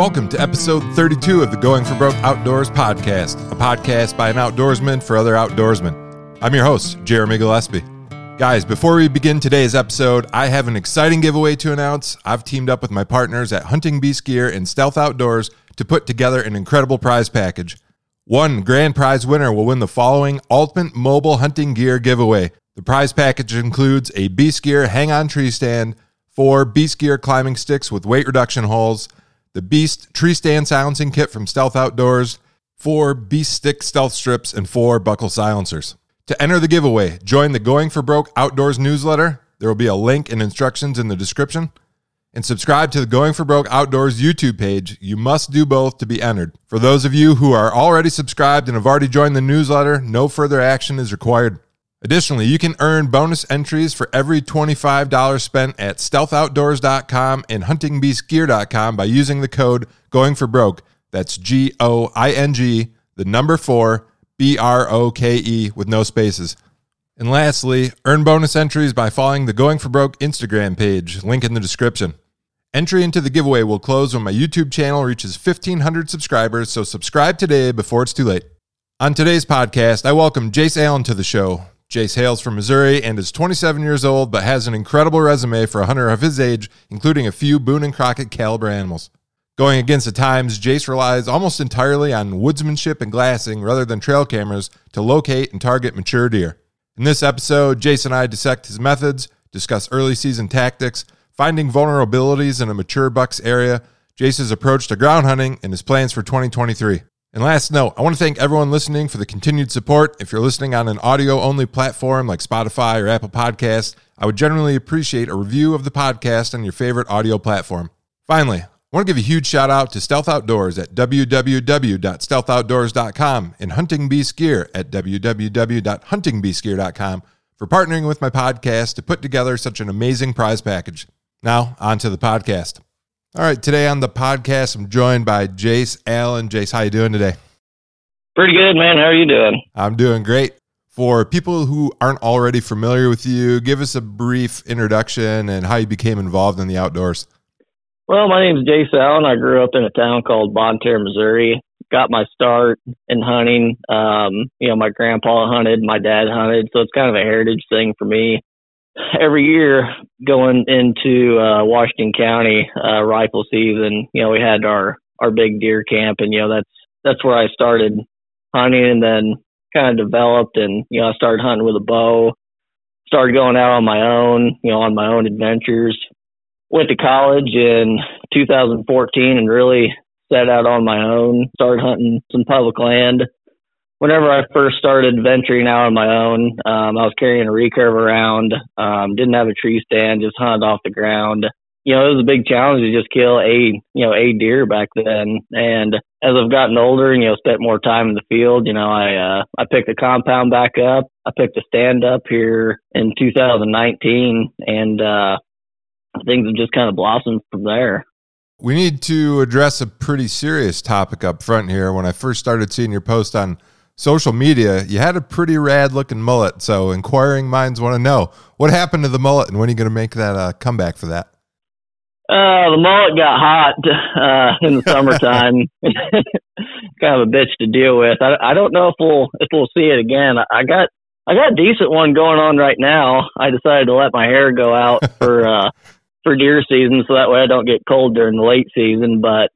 Welcome to episode 32 of the Going for Broke Outdoors podcast, a podcast by an outdoorsman for other outdoorsmen. I'm your host, Jeremy Gillespie. Guys, before we begin today's episode, I have an exciting giveaway to announce. I've teamed up with my partners at Hunting Beast Gear and Stealth Outdoors to put together an incredible prize package. One grand prize winner will win the following Ultimate Mobile Hunting Gear giveaway. The prize package includes a Beast Gear hang on tree stand, four Beast Gear climbing sticks with weight reduction holes, the Beast tree stand silencing kit from Stealth Outdoors, four Beast stick stealth strips, and four buckle silencers. To enter the giveaway, join the Going for Broke Outdoors newsletter. There will be a link and instructions in the description. And subscribe to the Going for Broke Outdoors YouTube page. You must do both to be entered. For those of you who are already subscribed and have already joined the newsletter, no further action is required. Additionally, you can earn bonus entries for every $25 spent at stealthoutdoors.com and huntingbeastgear.com by using the code going for broke. That's G O I N G, the number four, B R O K E with no spaces. And lastly, earn bonus entries by following the Going for Broke Instagram page, link in the description. Entry into the giveaway will close when my YouTube channel reaches 1,500 subscribers, so subscribe today before it's too late. On today's podcast, I welcome Jace Allen to the show. Jace hails from Missouri and is 27 years old, but has an incredible resume for a hunter of his age, including a few Boone and Crockett caliber animals. Going against the times, Jace relies almost entirely on woodsmanship and glassing rather than trail cameras to locate and target mature deer. In this episode, Jace and I dissect his methods, discuss early season tactics, finding vulnerabilities in a mature buck's area, Jace's approach to ground hunting, and his plans for 2023. And last note, I want to thank everyone listening for the continued support. If you're listening on an audio only platform like Spotify or Apple Podcasts, I would generally appreciate a review of the podcast on your favorite audio platform. Finally, I want to give a huge shout out to Stealth Outdoors at www.stealthoutdoors.com and Hunting Beast Gear at www.huntingbeastgear.com for partnering with my podcast to put together such an amazing prize package. Now, on to the podcast. All right, today on the podcast, I'm joined by Jace Allen. Jace, how you doing today? Pretty good, man. How are you doing? I'm doing great. For people who aren't already familiar with you, give us a brief introduction and how you became involved in the outdoors. Well, my name is Jace Allen. I grew up in a town called Bonne Terre, Missouri. Got my start in hunting. Um, you know, my grandpa hunted, my dad hunted, so it's kind of a heritage thing for me every year going into uh, Washington County uh, rifle season, you know, we had our our big deer camp, and you know that's that's where I started hunting, and then kind of developed, and you know I started hunting with a bow, started going out on my own, you know, on my own adventures. Went to college in 2014 and really set out on my own. Started hunting some public land whenever I first started venturing out on my own, um, I was carrying a recurve around, um, didn't have a tree stand, just hunted off the ground. You know, it was a big challenge to just kill a, you know, a deer back then. And as I've gotten older and, you know, spent more time in the field, you know, I, uh, I picked the compound back up. I picked a stand up here in 2019 and, uh, things have just kind of blossomed from there. We need to address a pretty serious topic up front here. When I first started seeing your post on social media, you had a pretty rad looking mullet. So inquiring minds want to know what happened to the mullet and when are you going to make that uh, comeback for that? Uh, the mullet got hot uh, in the summertime. kind of a bitch to deal with. I, I don't know if we'll if we'll see it again. I got I got a decent one going on right now. I decided to let my hair go out for uh, for deer season, so that way I don't get cold during the late season. But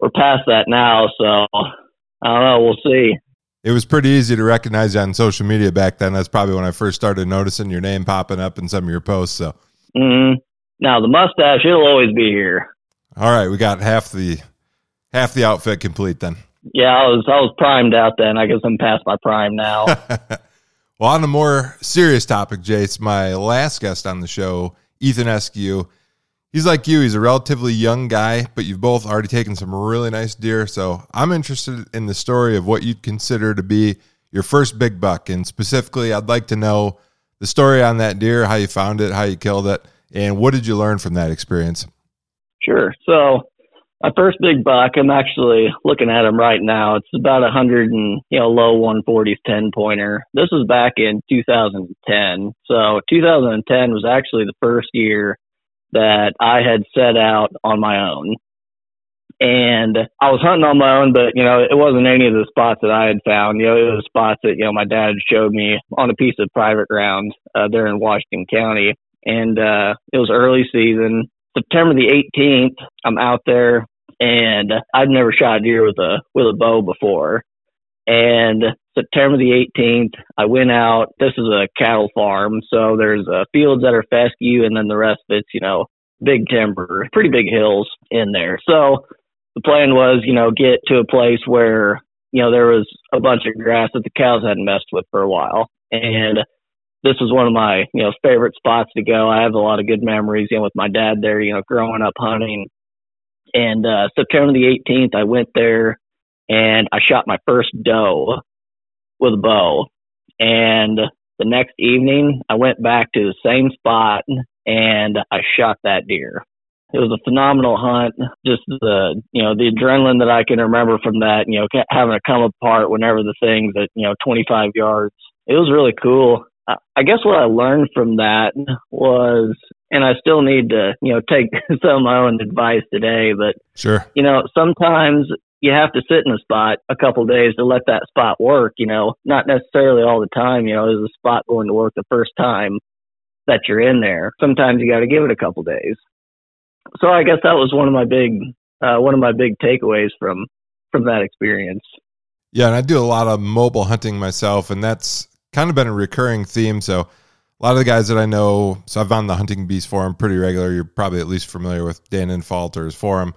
we're past that now, so I don't know. We'll see it was pretty easy to recognize you on social media back then. That's probably when I first started noticing your name popping up in some of your posts. So, mm-hmm. now the mustache, it'll always be here. All right, we got half the half the outfit complete then. Yeah, I was I was primed out then. I guess I'm past my prime now. well, on a more serious topic, Jace, my last guest on the show, Ethan Eskew, he's like you. He's a relatively young guy, but you've both already taken some really nice deer. So I'm interested in the story of what you'd consider to be your first big buck. And specifically, I'd like to know the story on that deer, how you found it, how you killed it, and what did you learn from that experience? Sure. So my first big buck, I'm actually looking at him right now. It's about a hundred and you know low 140s 10 pointer. This was back in 2010. So 2010 was actually the first year that I had set out on my own. And I was hunting on my own, but you know, it wasn't any of the spots that I had found. You know, it was spots that, you know, my dad showed me on a piece of private ground uh, there in Washington County. And uh, it was early season. September the 18th, I'm out there and I'd never shot a deer with a with a bow before. And September the 18th, I went out. This is a cattle farm, so there's uh, fields that are fescue, and then the rest of it's you know big timber, pretty big hills in there. So the plan was, you know, get to a place where you know there was a bunch of grass that the cows hadn't messed with for a while, and this was one of my you know favorite spots to go. I have a lot of good memories, you know, with my dad there, you know, growing up hunting. And uh, September the 18th, I went there and I shot my first doe with a bow. And the next evening, I went back to the same spot and I shot that deer. It was a phenomenal hunt. Just the, you know, the adrenaline that I can remember from that, you know, having to come apart whenever the thing's at, you know, 25 yards. It was really cool. I guess what I learned from that was, and I still need to, you know, take some of my own advice today, but sure, you know, sometimes you have to sit in a spot a couple days to let that spot work, you know, not necessarily all the time, you know, is the spot going to work the first time that you're in there. Sometimes you got to give it a couple days. So I guess that was one of my big, uh, one of my big takeaways from, from that experience. Yeah. And I do a lot of mobile hunting myself and that's kind of been a recurring theme. So a lot of the guys that I know, so I've on the Hunting Beast forum pretty regular. You're probably at least familiar with Dan Infalter's forum.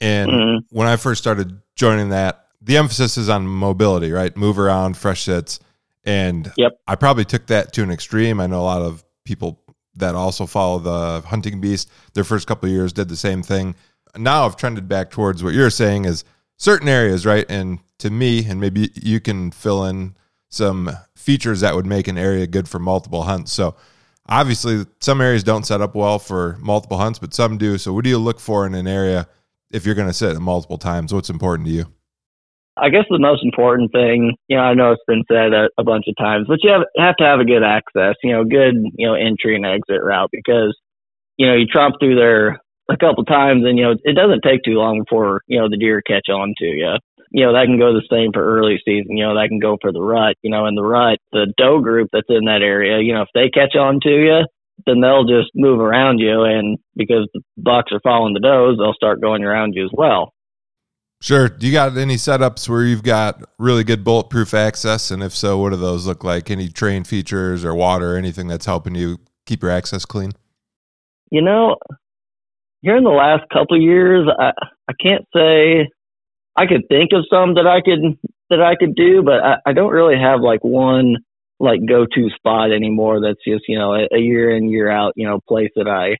And mm-hmm. when I first started joining that, the emphasis is on mobility, right? Move around, fresh sets. And yep. I probably took that to an extreme. I know a lot of people that also follow the hunting beast. Their first couple years did the same thing. Now I've trended back towards what you're saying is certain areas, right? And to me, and maybe you can fill in some features that would make an area good for multiple hunts. So obviously some areas don't set up well for multiple hunts, but some do. So what do you look for in an area if you're going to sit multiple times? What's important to you? I guess the most important thing, you know, I know it's been said a, a bunch of times, but you have, have to have a good access, you know, good, you know, entry and exit route because, you know, you tromp through there a couple times and, you know, it doesn't take too long before, you know, the deer catch on to you. You know, that can go the same for early season, you know, that can go for the rut, you know, in the rut, the doe group that's in that area, you know, if they catch on to you, then they'll just move around you. And because the bucks are following the does, they'll start going around you as well. Sure. Do you got any setups where you've got really good bulletproof access? And if so, what do those look like? Any terrain features or water, or anything that's helping you keep your access clean? You know, here in the last couple years, I, I can't say I could think of some that I could that I could do, but I, I don't really have like one like go to spot anymore. That's just you know a, a year in year out you know place that I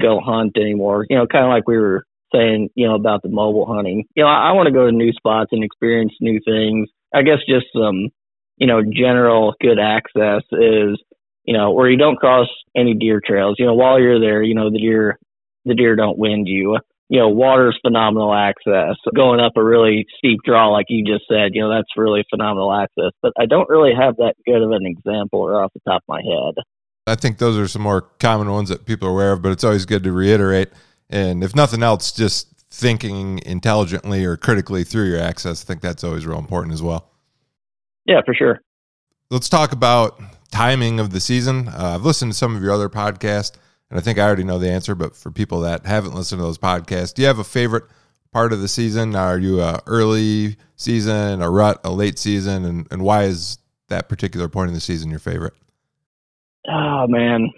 go hunt anymore. You know, kind of like we were saying you know about the mobile hunting. You know, I, I want to go to new spots and experience new things. I guess just some you know general good access is you know where you don't cross any deer trails. You know, while you're there, you know the deer the deer don't wind you you know, water's phenomenal access. Going up a really steep draw, like you just said, you know, that's really phenomenal access. But I don't really have that good of an example or off the top of my head. I think those are some more common ones that people are aware of, but it's always good to reiterate. And if nothing else, just thinking intelligently or critically through your access. I think that's always real important as well. Yeah, for sure. Let's talk about timing of the season. Uh, I've listened to some of your other podcasts and I think I already know the answer, but for people that haven't listened to those podcasts, do you have a favorite part of the season? Are you a early season, a rut, a late season, and, and why is that particular point in the season your favorite? Oh man,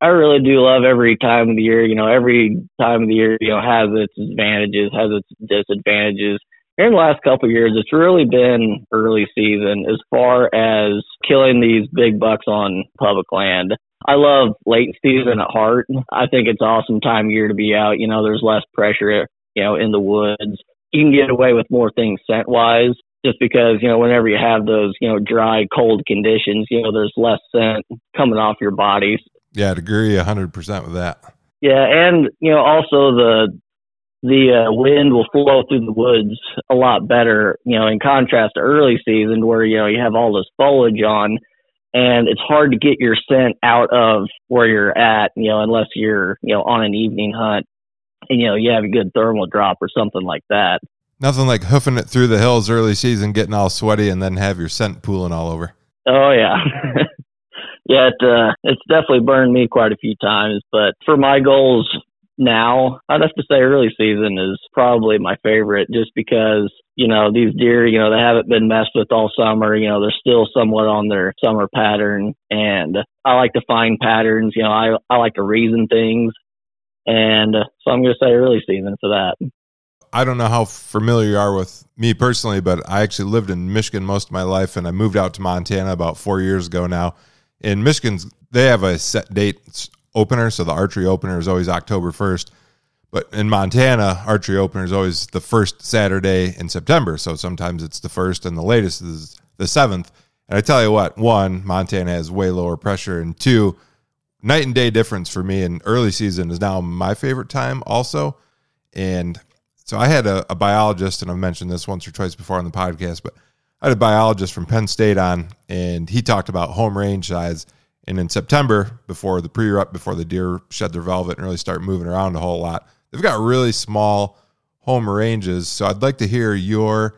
I really do love every time of the year. You know, every time of the year, you know, has its advantages, has its disadvantages. Here in the last couple of years, it's really been early season as far as killing these big bucks on public land. I love late season at heart. I think it's awesome time of year to be out. You know, there's less pressure, you know, in the woods. You can get away with more things scent wise just because, you know, whenever you have those, you know, dry, cold conditions, you know, there's less scent coming off your bodies. Yeah, I'd agree 100% with that. Yeah, and, you know, also the the uh, wind will flow through the woods a lot better, you know, in contrast to early season where, you know, you have all this foliage on and it's hard to get your scent out of where you're at, you know, unless you're, you know, on an evening hunt. and you know you have a good thermal drop or something like that. Nothing like hoofing it through the hills early season, getting all sweaty, and then have your scent pooling all over. Oh yeah, yeah. It, uh, it's definitely burned me quite a few times. But for my goals now, I'd have to say early season is probably my favorite, just because you know these deer, you know, they haven't been messed with all summer. You know, they're still somewhat on their summer pattern, and I like to find patterns. You know, I I like to reason things, and uh, so I'm going to say early season for that. I don't know how familiar you are with me personally, but I actually lived in Michigan most of my life, and I moved out to Montana about four years ago now. In Michigan, they have a set date opener, so the archery opener is always October first. But in Montana, archery opener is always the first Saturday in September. So sometimes it's the first, and the latest is the seventh. And I tell you what, one, Montana has way lower pressure, and two, night and day difference for me. And early season is now my favorite time, also. And so I had a, a, biologist, and I've mentioned this once or twice before on the podcast, but I had a biologist from Penn State on, and he talked about home range size. And in September, before the pre-rut, before the deer shed their velvet and really start moving around a whole lot, they've got really small home ranges. So I'd like to hear your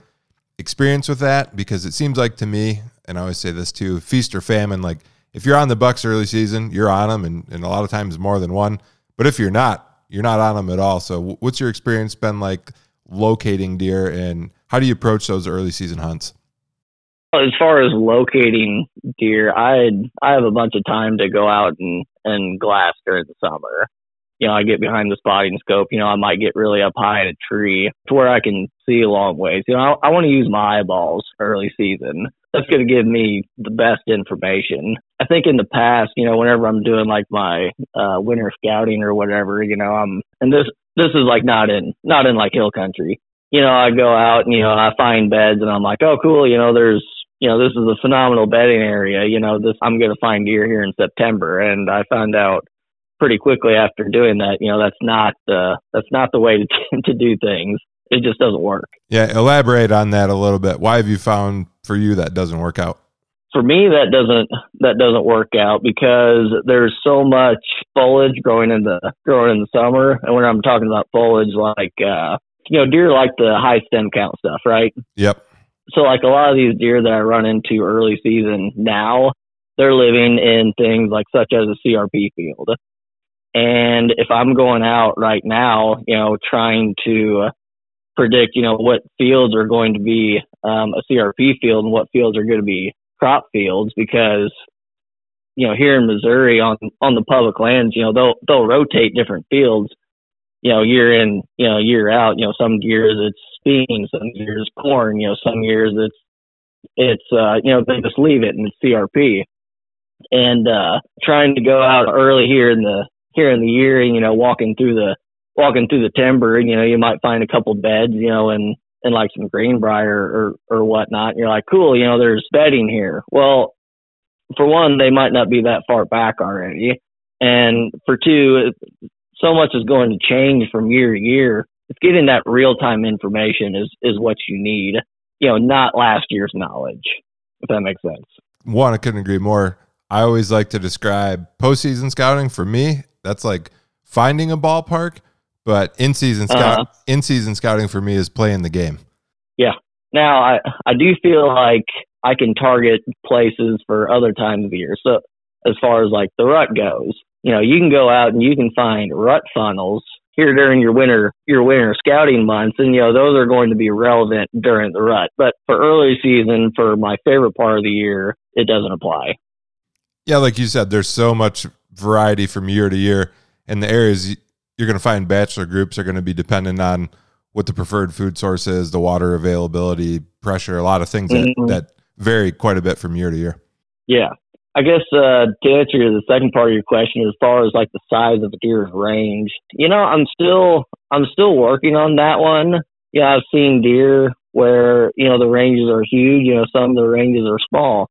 experience with that because it seems like to me, and I always say this too, feast or famine. Like if you're on the Bucks early season, you're on them, and, and a lot of times more than one. But if you're not, you're not on them at all. So, what's your experience been like locating deer, and how do you approach those early season hunts? As far as locating deer, I I have a bunch of time to go out and and glass during the summer. You know, I get behind the spotting scope. You know, I might get really up high in a tree to where I can see a long ways. You know, I, I want to use my eyeballs early season that's going to give me the best information. I think in the past, you know, whenever I'm doing like my uh, winter scouting or whatever, you know, I'm and this this is like not in not in like hill country. You know, I go out and you know I find beds and I'm like, oh cool, you know, there's you know this is a phenomenal bedding area. You know, this I'm going to find deer here in September, and I found out pretty quickly after doing that, you know, that's not uh, that's not the way to to do things it just doesn't work. Yeah, elaborate on that a little bit. Why have you found for you that doesn't work out? For me, that doesn't that doesn't work out because there's so much foliage growing in the growing in the summer, and when I'm talking about foliage, like uh, you know, deer like the high stem count stuff, right? Yep. So, like a lot of these deer that I run into early season now, they're living in things like such as a CRP field. And if I'm going out right now, you know, trying to predict, you know, what fields are going to be um, a CRP field and what fields are going to be crop fields because, you know, here in Missouri on on the public lands, you know, they'll they'll rotate different fields, you know, year in, you know, year out. You know, some years it's beans, some years corn, you know, some years it's it's uh, you know, they just leave it and it's CRP. And uh trying to go out early here in the here in the year and, you know, walking through the walking through the timber, you know, you might find a couple beds, you know, and and like some greenbrier or or whatnot. And you're like, cool, you know, there's bedding here. Well, for one, they might not be that far back already, and for two, so much is going to change from year to year. It's getting that real time information is is what you need. You know, not last year's knowledge, if that makes sense. One, I couldn't agree more. I always like to describe postseason scouting for me. That's like finding a ballpark but in season scout uh, in season scouting for me is playing the game. Yeah. Now I I do feel like I can target places for other times of year. So as far as like the rut goes, you know, you can go out and you can find rut funnels here during your winter your winter scouting months and you know those are going to be relevant during the rut. But for early season for my favorite part of the year, it doesn't apply. Yeah, like you said, there's so much variety from year to year and the areas you're going to find bachelor groups are going to be dependent on what the preferred food source is, the water availability, pressure, a lot of things mm-hmm. that, that vary quite a bit from year to year. Yeah. I guess uh, to answer the second part of your question, as far as like the size of the deer's range, you know, I'm still I'm still working on that one. Yeah, I've seen deer where you know the ranges are huge. You know, some of the ranges are small.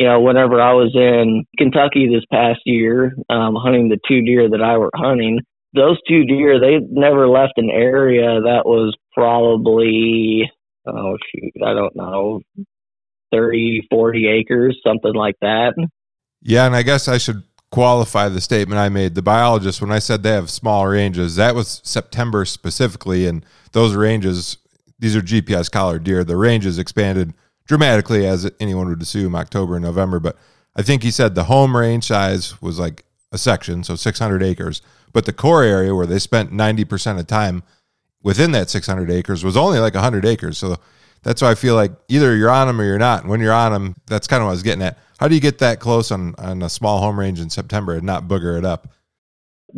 You know, whenever I was in Kentucky this past year, um, hunting the two deer that I were hunting, those two deer, they never left an area that was probably, oh shoot, I don't know, 30, 40 acres, something like that. Yeah, and I guess I should qualify the statement I made. The biologist, when I said they have small ranges, that was September specifically, and those ranges, these are GPS collared deer. The ranges expanded dramatically, as anyone would assume, October and November. But I think he said the home range size was like a section, so 600 acres. But the core area where they spent 90% of time within that 600 acres was only like 100 acres. So that's why I feel like either you're on them or you're not. And when you're on them, that's kind of what I was getting at. How do you get that close on, on a small home range in September and not booger it up?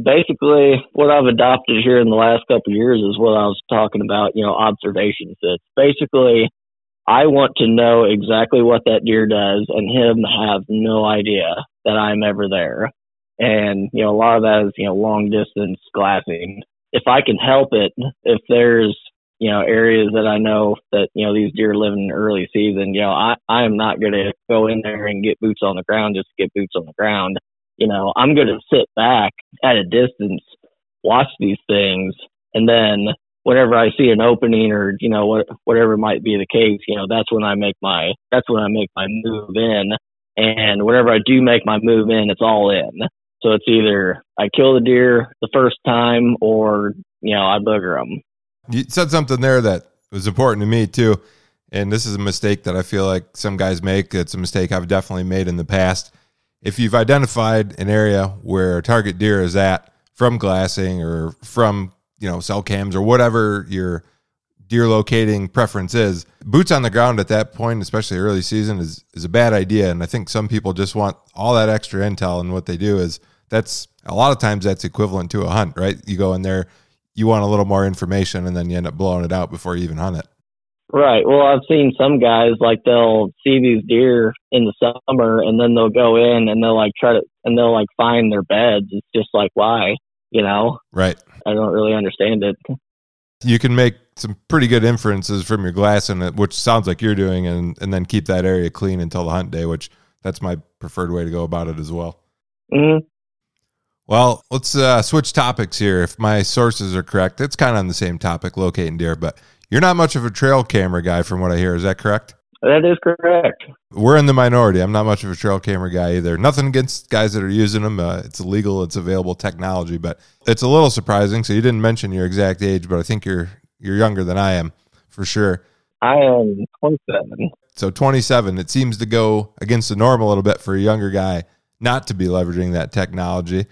Basically, what I've adopted here in the last couple years is what I was talking about, you know, observation sets. Basically, I want to know exactly what that deer does and him have no idea that I'm ever there. And, you know, a lot of that is, you know, long distance glassing. If I can help it, if there's, you know, areas that I know that, you know, these deer live in early season, you know, I, I am not going to go in there and get boots on the ground just to get boots on the ground. You know, I'm going to sit back at a distance, watch these things, and then whenever I see an opening or you know what whatever might be the case, you know that's when I make my that's when I make my move in. And whenever I do make my move in, it's all in. So it's either I kill the deer the first time or, you know, I booger them. You said something there that was important to me too. And this is a mistake that I feel like some guys make. It's a mistake I've definitely made in the past. If you've identified an area where target deer is at from glassing or from, you know, cell cams or whatever your deer locating preference is, boots on the ground at that point, especially early season, is is a bad idea. And I think some people just want all that extra intel, and what they do is that's a lot of times that's equivalent to a hunt, right? You go in there, you want a little more information, and then you end up blowing it out before you even hunt it. Right. Well, I've seen some guys like they'll see these deer in the summer, and then they'll go in and they'll like try to and they'll like find their beds. It's just like why, you know? Right. I don't really understand it. You can make some pretty good inferences from your glass in it, which sounds like you're doing, and and then keep that area clean until the hunt day, which that's my preferred way to go about it as well. Mm-hmm. Well, let's uh, switch topics here. If my sources are correct, it's kind of on the same topic, locating deer, but you're not much of a trail camera guy from what I hear. Is that correct? That is correct. We're in the minority. I'm not much of a trail camera guy either. Nothing against guys that are using them. Uh, it's legal. It's available technology, but it's a little surprising. So you didn't mention your exact age, but I think you're you're younger than I am for sure. I am 27. So 27. It seems to go against the norm a little bit for a younger guy not to be leveraging that technology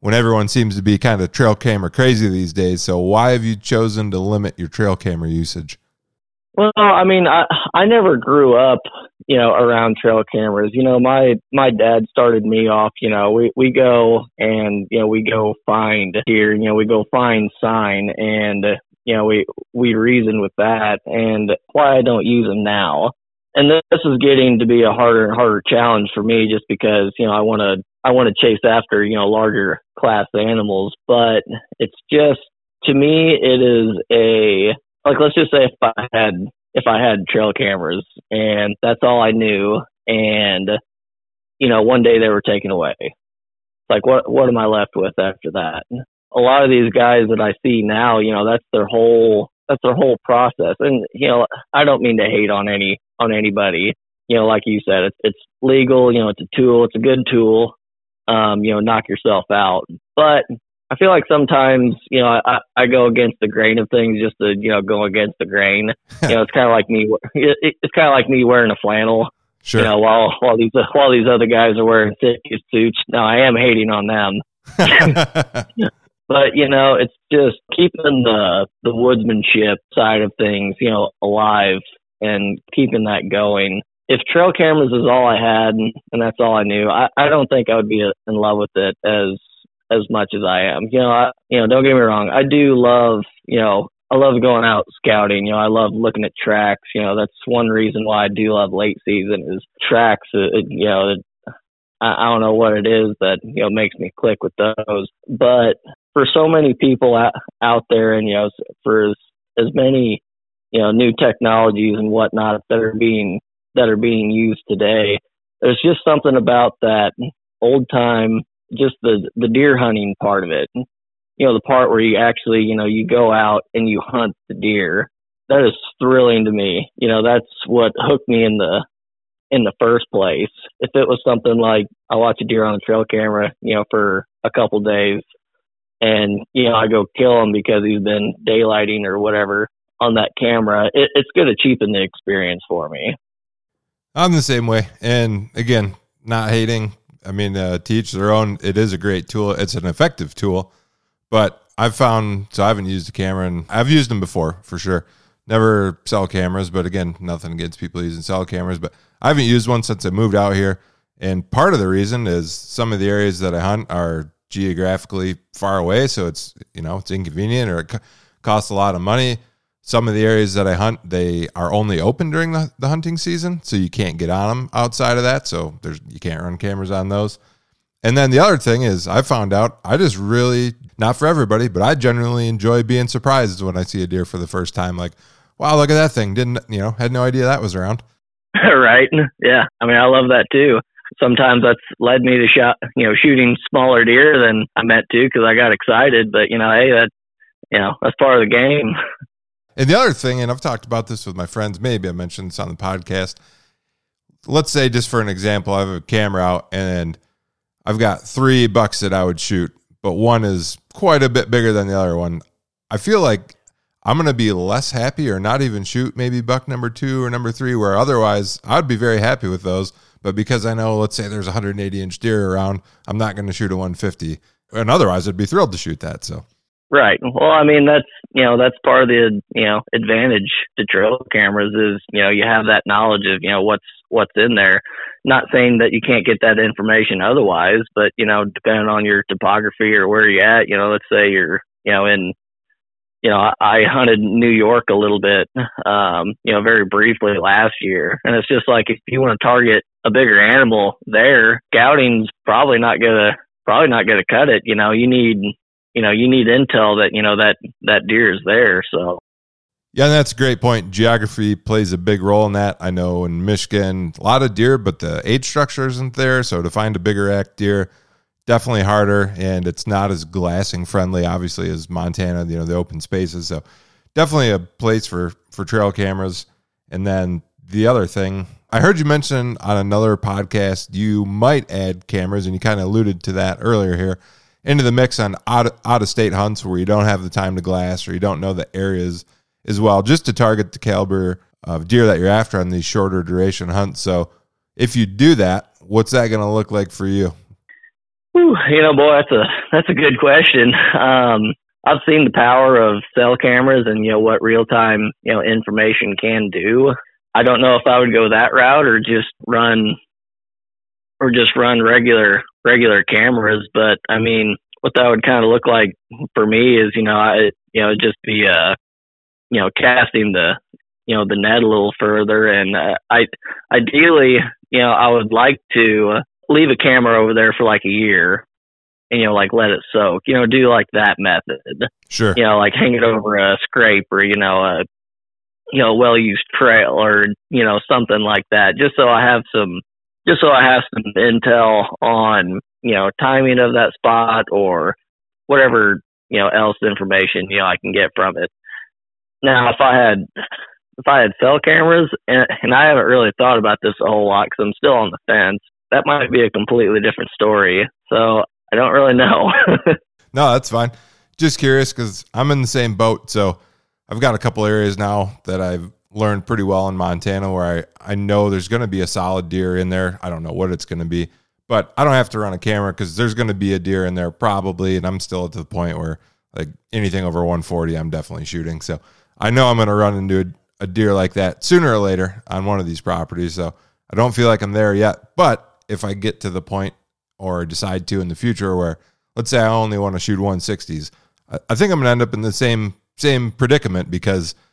when everyone seems to be kind of trail camera crazy these days. So why have you chosen to limit your trail camera usage? Well, I mean, I I never grew up, you know, around trail cameras. You know, my my dad started me off. You know, we we go and you know we go find deer. You know, we go find sign, and you know we we reason with that, and why I don't use them now. And this is getting to be a harder and harder challenge for me, just because you know I want to I want to chase after, you know, larger class animals, but it's just to me it is a like let's just say if I had if I had trail cameras and that's all I knew and you know, one day they were taken away. It's like what what am I left with after that? A lot of these guys that I see now, you know, that's their whole that's their whole process. And you know, I don't mean to hate on any on anybody. You know, like you said, it's it's legal, you know, it's a tool, it's a good tool um, you know, knock yourself out. But I feel like sometimes, you know, I, I go against the grain of things just to, you know, go against the grain. you know, it's kind of like me. It, it's kind of like me wearing a flannel. Sure. You know, while while these while these other guys are wearing thick suits. Now I am hating on them. but you know, it's just keeping the the woodsmanship side of things, you know, alive and keeping that going if trail cameras is all I had and, and that's all I knew, I, I don't think I would be in love with it as as much as I am. You know, I, you know, don't get me wrong. I do love, you know, I love going out scouting. You know, I love looking at tracks. You know, that's one reason why I do love late season is tracks. Uh, you know, I, I don't know what it is that you know makes me click with those. But for so many people out, out there, and you know, for as, as many you know new technologies and whatnot that are being that are being used today. There's just something about that old time, just the the deer hunting part of it. You know, the part where you actually, you know, you go out and you hunt the deer. That is thrilling to me. You know, that's what hooked me in the in the first place. If it was something like I watch a deer on a trail camera, you know, for a couple days, and you know I go kill him because he's been daylighting or whatever on that camera, it, it's going to cheapen the experience for me. I'm the same way, and again, not hating. I mean, uh, teach their own. It is a great tool. It's an effective tool, but I've found so I haven't used a camera, and I've used them before for sure. Never cell cameras, but again, nothing against people using cell cameras. But I haven't used one since I moved out here, and part of the reason is some of the areas that I hunt are geographically far away, so it's you know it's inconvenient or it costs a lot of money. Some of the areas that I hunt, they are only open during the, the hunting season, so you can't get on them outside of that. So there's you can't run cameras on those. And then the other thing is, I found out I just really not for everybody, but I generally enjoy being surprised when I see a deer for the first time. Like, wow, look at that thing! Didn't you know? Had no idea that was around. right? Yeah. I mean, I love that too. Sometimes that's led me to shot, you know, shooting smaller deer than I meant to because I got excited. But you know, hey, that, you know, that's part of the game. And the other thing, and I've talked about this with my friends, maybe I mentioned this on the podcast. Let's say, just for an example, I have a camera out and I've got three bucks that I would shoot, but one is quite a bit bigger than the other one. I feel like I'm going to be less happy or not even shoot maybe buck number two or number three, where otherwise I'd be very happy with those. But because I know, let's say there's a 180 inch deer around, I'm not going to shoot a 150. And otherwise, I'd be thrilled to shoot that. So Right. Well, I mean, that's, you know, that's part of the, you know, advantage to trail cameras is, you know, you have that knowledge of, you know, what's, what's in there. Not saying that you can't get that information otherwise, but, you know, depending on your topography or where you're at, you know, let's say you're, you know, in, you know, I hunted New York a little bit, um, you know, very briefly last year. And it's just like if you want to target a bigger animal there, scouting's probably not gonna probably not gonna cut it. You know, you need you know, you need intel that, you know, that, that deer is there. So, yeah, that's a great point. Geography plays a big role in that. I know in Michigan, a lot of deer, but the age structure isn't there. So to find a bigger act deer, definitely harder, and it's not as glassing friendly, obviously, as Montana. You know, the open spaces. So definitely a place for for trail cameras. And then the other thing, I heard you mention on another podcast, you might add cameras, and you kind of alluded to that earlier here into the mix on out, out of state hunts where you don't have the time to glass or you don't know the areas as well, just to target the caliber of deer that you're after on these shorter duration hunts. So if you do that, what's that going to look like for you? Whew, you know, boy, that's a that's a good question. Um, I've seen the power of cell cameras and you know what real time you know information can do. I don't know if I would go that route or just run or just run regular regular cameras. But I mean, what that would kind of look like for me is, you know, I you know just be uh, you know, casting the you know the net a little further, and uh, I ideally, you know, I would like to leave a camera over there for like a year. And, you know, like let it soak. You know, do like that method. Sure. You know, like hang it over a scrape or you know a you know well used trail or you know something like that, just so I have some just so I have some intel on, you know, timing of that spot or whatever, you know, else information, you know, I can get from it. Now, if I had, if I had cell cameras, and, and I haven't really thought about this a whole lot because I'm still on the fence, that might be a completely different story. So I don't really know. no, that's fine. Just curious because I'm in the same boat. So I've got a couple areas now that I've learned pretty well in Montana where I, I know there's going to be a solid deer in there. I don't know what it's going to be, but I don't have to run a camera because there's going to be a deer in there probably. And I'm still at the point where like anything over 140, I'm definitely shooting. So I know I'm going to run into a, a deer like that sooner or later on one of these properties. So I don't feel like I'm there yet. But if I get to the point or decide to in the future where let's say I only want to shoot 160s, I, I think I'm going to end up in the same same predicament because –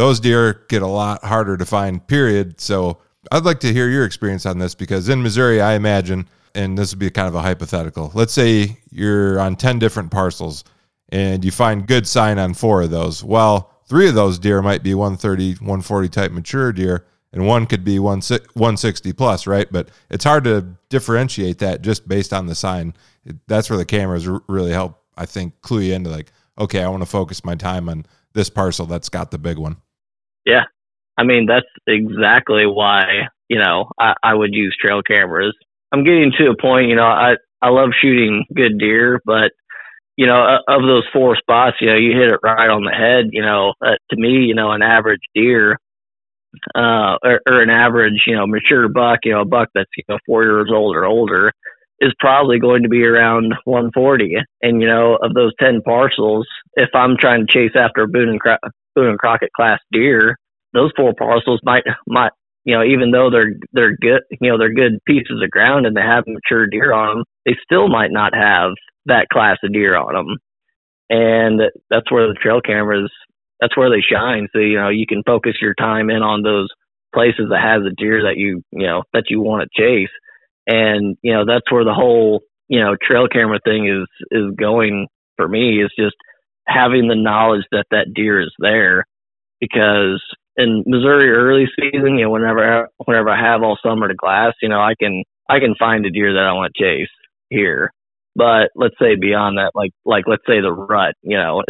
those deer get a lot harder to find, period. So I'd like to hear your experience on this because in Missouri, I imagine, and this would be kind of a hypothetical. Let's say you're on 10 different parcels and you find good sign on four of those. Well, three of those deer might be 130, 140 type mature deer, and one could be 160 plus, right? But it's hard to differentiate that just based on the sign. That's where the cameras really help, I think, clue you into like, okay, I want to focus my time on this parcel that's got the big one. Yeah. I mean, that's exactly why, you know, I, I would use trail cameras. I'm getting to a point, you know, I, I love shooting good deer, but you know, of those four spots, you know, you hit it right on the head. You know, uh, to me, you know, an average deer, uh, or, or an average, you know, mature buck, you know, a buck that's you know four years old or older, is probably going to be around 140. And you know, of those 10 parcels, if I'm trying to chase after a Boone and, Cro- Boone and Crockett class deer, those four parcels might might you know, even though they're they're good, you know, they're good pieces of ground and they have mature deer on them, they still might not have that class of deer on them. And that's where the trail cameras, that's where they shine. So you know, you can focus your time in on those places that has the deer that you you know that you want to chase. And you know, that's where the whole you know trail camera thing is is going for me. Is just having the knowledge that that deer is there because in Missouri early season, you know, whenever whenever I have all summer to glass, you know, I can I can find a deer that I want to chase here. But let's say beyond that, like like let's say the rut, you know,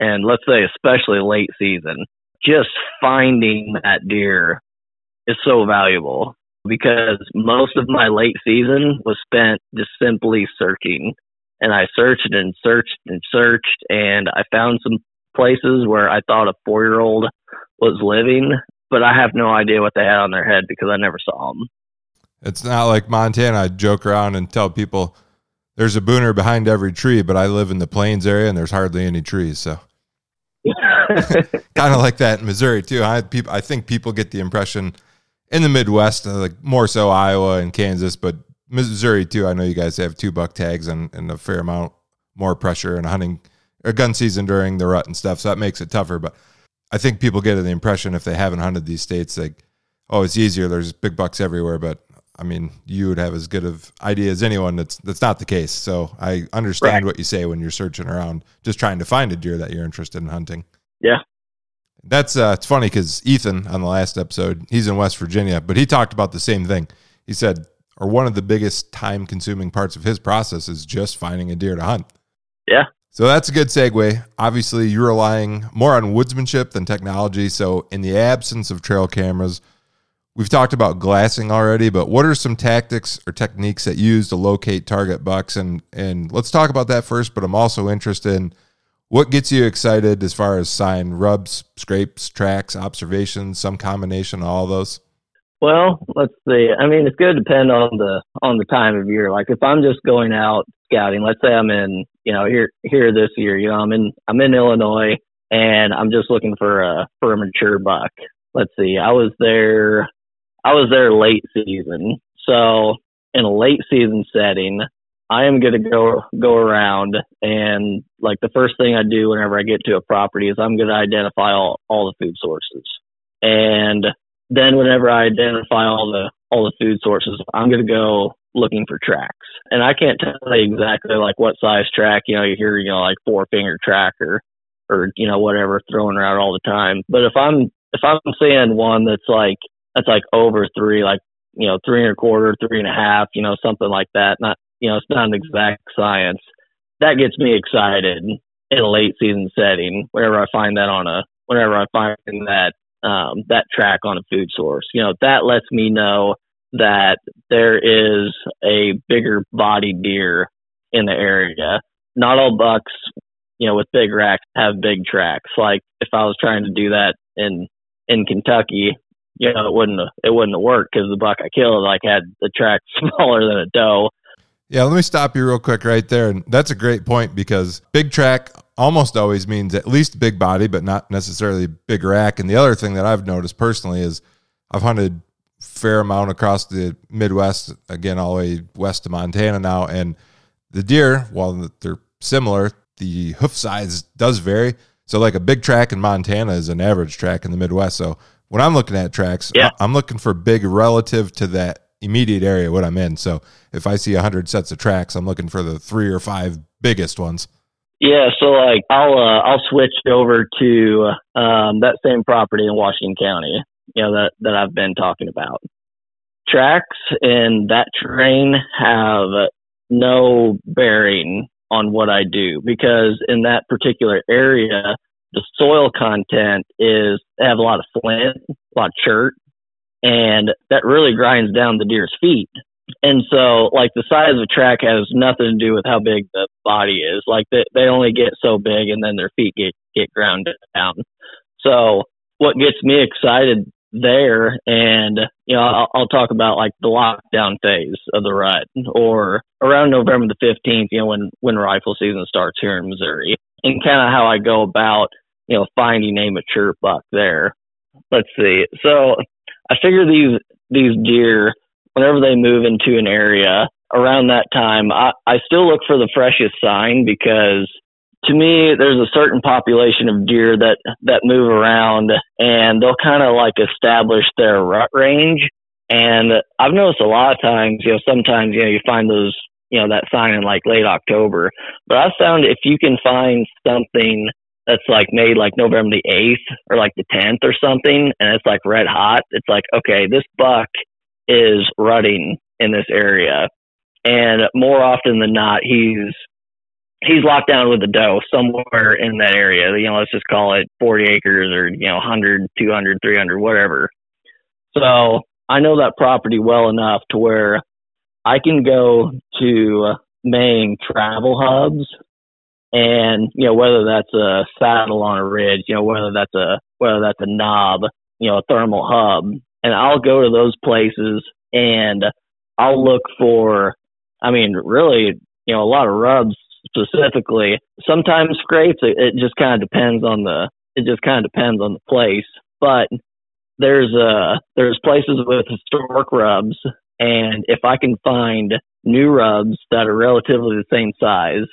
and let's say especially late season, just finding that deer is so valuable because most of my late season was spent just simply searching. And I searched and searched and searched, and I found some places where I thought a four year old was living, but I have no idea what they had on their head because I never saw them. It's not like Montana. I joke around and tell people there's a booner behind every tree, but I live in the plains area and there's hardly any trees. So kind of like that in Missouri too. I people, I think people get the impression in the Midwest, uh, like more so Iowa and Kansas, but Missouri too. I know you guys have two buck tags and, and a fair amount more pressure and hunting or gun season during the rut and stuff. So that makes it tougher. But I think people get the impression if they haven't hunted these states, like, oh, it's easier. There's big bucks everywhere. But I mean, you would have as good of idea as anyone. That's that's not the case. So I understand right. what you say when you're searching around, just trying to find a deer that you're interested in hunting. Yeah, that's uh, it's funny because Ethan on the last episode, he's in West Virginia, but he talked about the same thing. He said, or one of the biggest time consuming parts of his process is just finding a deer to hunt. Yeah, so that's a good segue. Obviously, you're relying more on woodsmanship than technology. So, in the absence of trail cameras, we've talked about glassing already, but what are some tactics or techniques that you use to locate target bucks? And and let's talk about that first. But I'm also interested in what gets you excited as far as sign rubs, scrapes, tracks, observations, some combination of all those. Well, let's see. I mean, it's going to depend on the on the time of year. Like if I'm just going out scouting, let's say I'm in you know, here here this year, you know, I'm in I'm in Illinois and I'm just looking for a for a mature buck. Let's see, I was there I was there late season. So in a late season setting, I am going to go go around and like the first thing I do whenever I get to a property is I'm going to identify all all the food sources. And then whenever I identify all the all the food sources, I'm to go looking for tracks. And I can't tell you exactly like what size track, you know, you hear, you know, like four finger tracker or, you know, whatever thrown around all the time. But if I'm, if I'm seeing one that's like, that's like over three, like, you know, three and a quarter, three and a half, you know, something like that. Not, you know, it's not an exact science. That gets me excited in a late season setting whenever I find that on a, whenever I find that, um, that track on a food source. You know, that lets me know that there is a bigger body deer in the area. Not all bucks, you know, with big racks have big tracks. Like if I was trying to do that in in Kentucky, you know, it wouldn't it wouldn't work because the buck I killed like had the track smaller than a doe. Yeah, let me stop you real quick right there. And that's a great point because big track almost always means at least big body, but not necessarily big rack. And the other thing that I've noticed personally is I've hunted fair amount across the Midwest, again, all the way west to Montana now. And the deer, while they're similar, the hoof size does vary. So, like a big track in Montana is an average track in the Midwest. So, when I'm looking at tracks, yeah. I'm looking for big relative to that immediate area what I'm in. So, if I see a 100 sets of tracks, I'm looking for the three or five biggest ones. Yeah, so like I'll uh, I'll switch over to um, that same property in Washington County, you know that that I've been talking about. Tracks in that terrain have no bearing on what I do because in that particular area, the soil content is have a lot of flint, a lot of chert, and that really grinds down the deer's feet. And so, like the size of a track has nothing to do with how big the body is. Like they they only get so big, and then their feet get get ground down. So, what gets me excited there, and you know, I'll, I'll talk about like the lockdown phase of the rut, or around November the fifteenth, you know, when when rifle season starts here in Missouri, and kind of how I go about you know finding a mature buck there. Let's see. So, I figure these these deer whenever they move into an area around that time, I, I still look for the freshest sign because to me, there's a certain population of deer that, that move around and they'll kind of like establish their rut range. And I've noticed a lot of times, you know, sometimes, you know, you find those, you know, that sign in like late October. But I've found if you can find something that's like made like November the 8th or like the 10th or something and it's like red hot, it's like, okay, this buck is rutting in this area. And more often than not, he's he's locked down with a doe somewhere in that area. You know, let's just call it 40 acres or, you know, 100, 200, 300, whatever. So I know that property well enough to where I can go to main travel hubs and, you know, whether that's a saddle on a ridge, you know, whether that's a, whether that's a knob, you know, a thermal hub, and I'll go to those places and I'll look for, I mean, really, you know, a lot of rubs specifically. Sometimes scrapes. It, it just kind of depends on the. It just kind of depends on the place. But there's uh there's places with historic rubs, and if I can find new rubs that are relatively the same size,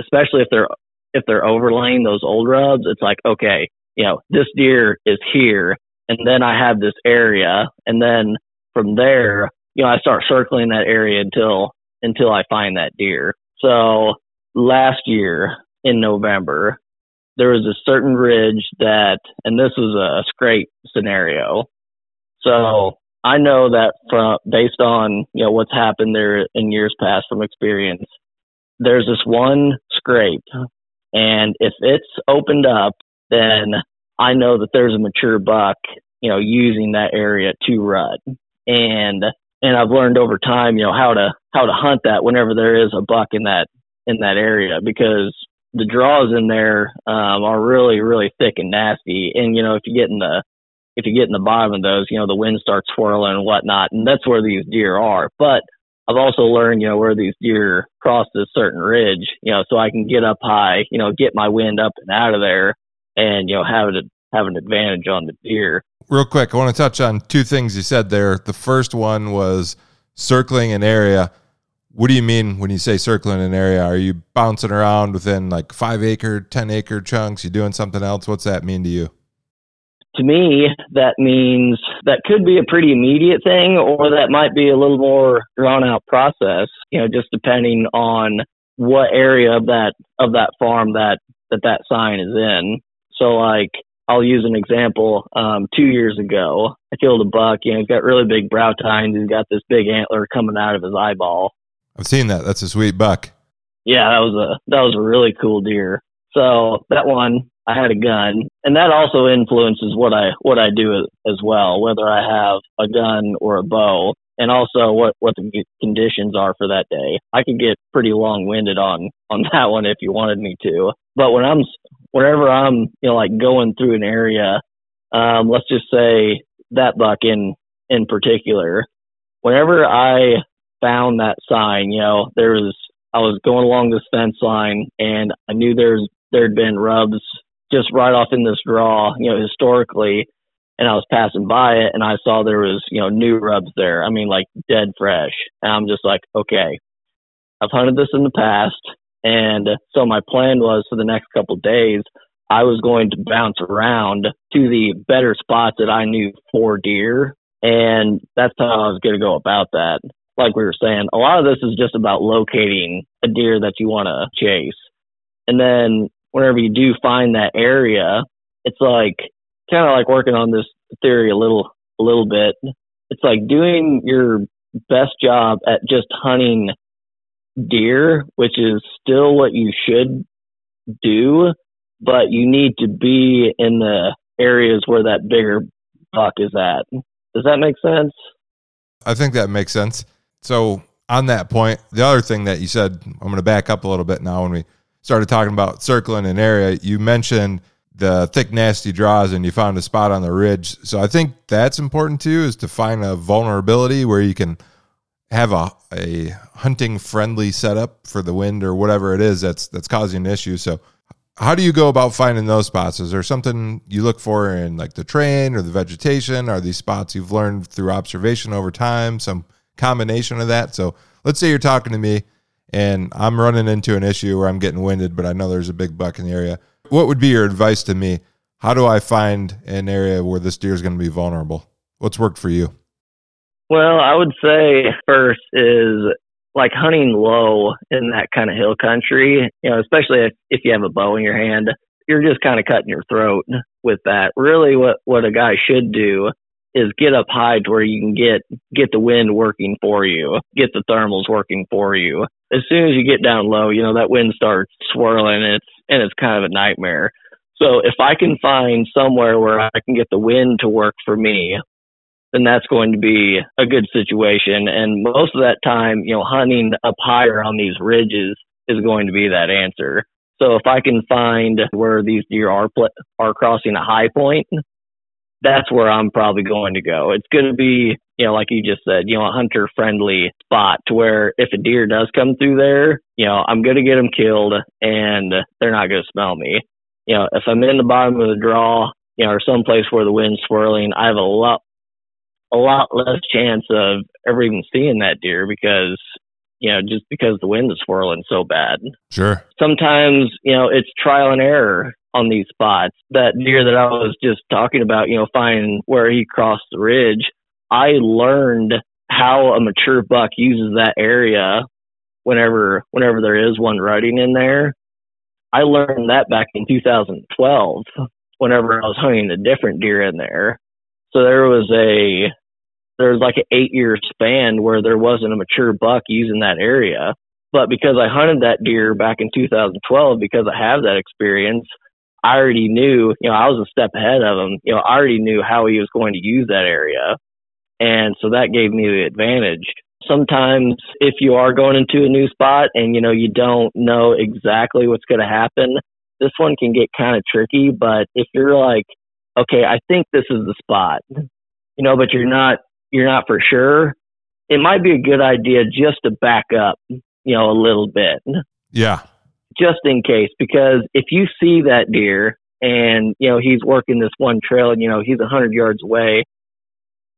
especially if they're if they're overlaying those old rubs, it's like okay, you know, this deer is here and then I have this area, and then from there, you know, I start circling that area until until I find that deer. So last year in November, there was a certain ridge that, and this was a scrape scenario. So I know that from based on you know what's happened there in years past from experience, there's this one scrape, and if it's opened up, then I know that there's a mature buck, you know, using that area to rut. And and I've learned over time, you know, how to how to hunt that whenever there is a buck in that in that area because the draws in there um, are really really thick and nasty. And you know, if you get in the if you get in the bottom of those, you know, the wind starts swirling and whatnot, and that's where these deer are. But I've also learned, you know, where these deer cross this certain ridge, you know, so I can get up high, you know, get my wind up and out of there and you know have it have an advantage on the deer. Real quick, I want to touch on two things you said there. The first one was circling an area. What do you mean when you say circling an area? Are you bouncing around within like five acre, 10 acre chunks? You doing something else? What's that mean to you? To me, that means that could be a pretty immediate thing, or that might be a little more drawn out process, you know, just depending on what area of that, of that farm that, that that sign is in. So like, I'll use an example. Um, two years ago, I killed a buck. You know, he's got really big brow tines. He's got this big antler coming out of his eyeball. I've seen that. That's a sweet buck. Yeah, that was a that was a really cool deer. So that one, I had a gun, and that also influences what I what I do as well, whether I have a gun or a bow, and also what what the conditions are for that day. I could get pretty long winded on on that one if you wanted me to. But when I'm whenever I'm, you know, like going through an area, um, let's just say that buck in in particular, whenever I found that sign, you know, there was I was going along this fence line and I knew there's there'd been rubs just right off in this draw, you know, historically, and I was passing by it and I saw there was, you know, new rubs there. I mean, like dead fresh. And I'm just like, okay, I've hunted this in the past. And so my plan was for the next couple days, I was going to bounce around to the better spots that I knew for deer. And that's how I was going to go about that. Like we were saying, a lot of this is just about locating a deer that you want to chase. And then whenever you do find that area, it's like kind of like working on this theory a little, a little bit. It's like doing your best job at just hunting deer, which is still what you should do, but you need to be in the areas where that bigger buck is at. Does that make sense? I think that makes sense. So, on that point, the other thing that you said, I'm going to back up a little bit now when we started talking about circling an area. You mentioned the thick, nasty draws and you found a spot on the ridge. So, I think that's important too, is to find a vulnerability where you can have a, a hunting friendly setup for the wind or whatever it is that's that's causing an issue. So how do you go about finding those spots? Is there something you look for in like the terrain or the vegetation? Are these spots you've learned through observation over time? Some combination of that. So let's say you're talking to me and I'm running into an issue where I'm getting winded, but I know there's a big buck in the area. What would be your advice to me? How do I find an area where this deer is going to be vulnerable? What's worked for you? Well, I would say first is like hunting low in that kind of hill country, you know, especially if, if you have a bow in your hand, you're just kind of cutting your throat with that. Really what, what a guy should do is get up high to where you can get, get the wind working for you, get the thermals working for you. As soon as you get down low, you know, that wind starts swirling and it's, and it's kind of a nightmare. So if I can find somewhere where I can get the wind to work for me, then that's going to be a good situation. And most of that time, you know, hunting up higher on these ridges is going to be that answer. So if I can find where these deer are are crossing a high point, that's where I'm probably going to go. It's going to be, you know, like you just said, you know, a hunter friendly spot to where if a deer does come through there, you know, I'm going to get them killed and they're not going to smell me. You know, if I'm in the bottom of the draw, you know, or someplace where the wind's swirling, I have a lot a lot less chance of ever even seeing that deer because you know just because the wind is swirling so bad. Sure. Sometimes you know it's trial and error on these spots. That deer that I was just talking about, you know, finding where he crossed the ridge, I learned how a mature buck uses that area whenever whenever there is one rutting in there. I learned that back in 2012 whenever I was hunting a different deer in there. So there was a there was like an eight year span where there wasn't a mature buck using that area. But because I hunted that deer back in 2012, because I have that experience, I already knew, you know, I was a step ahead of him. You know, I already knew how he was going to use that area. And so that gave me the advantage. Sometimes if you are going into a new spot and, you know, you don't know exactly what's going to happen, this one can get kind of tricky. But if you're like, okay, I think this is the spot, you know, but you're not you're not for sure, it might be a good idea just to back up, you know, a little bit. Yeah. Just in case, because if you see that deer and, you know, he's working this one trail and, you know, he's a hundred yards away,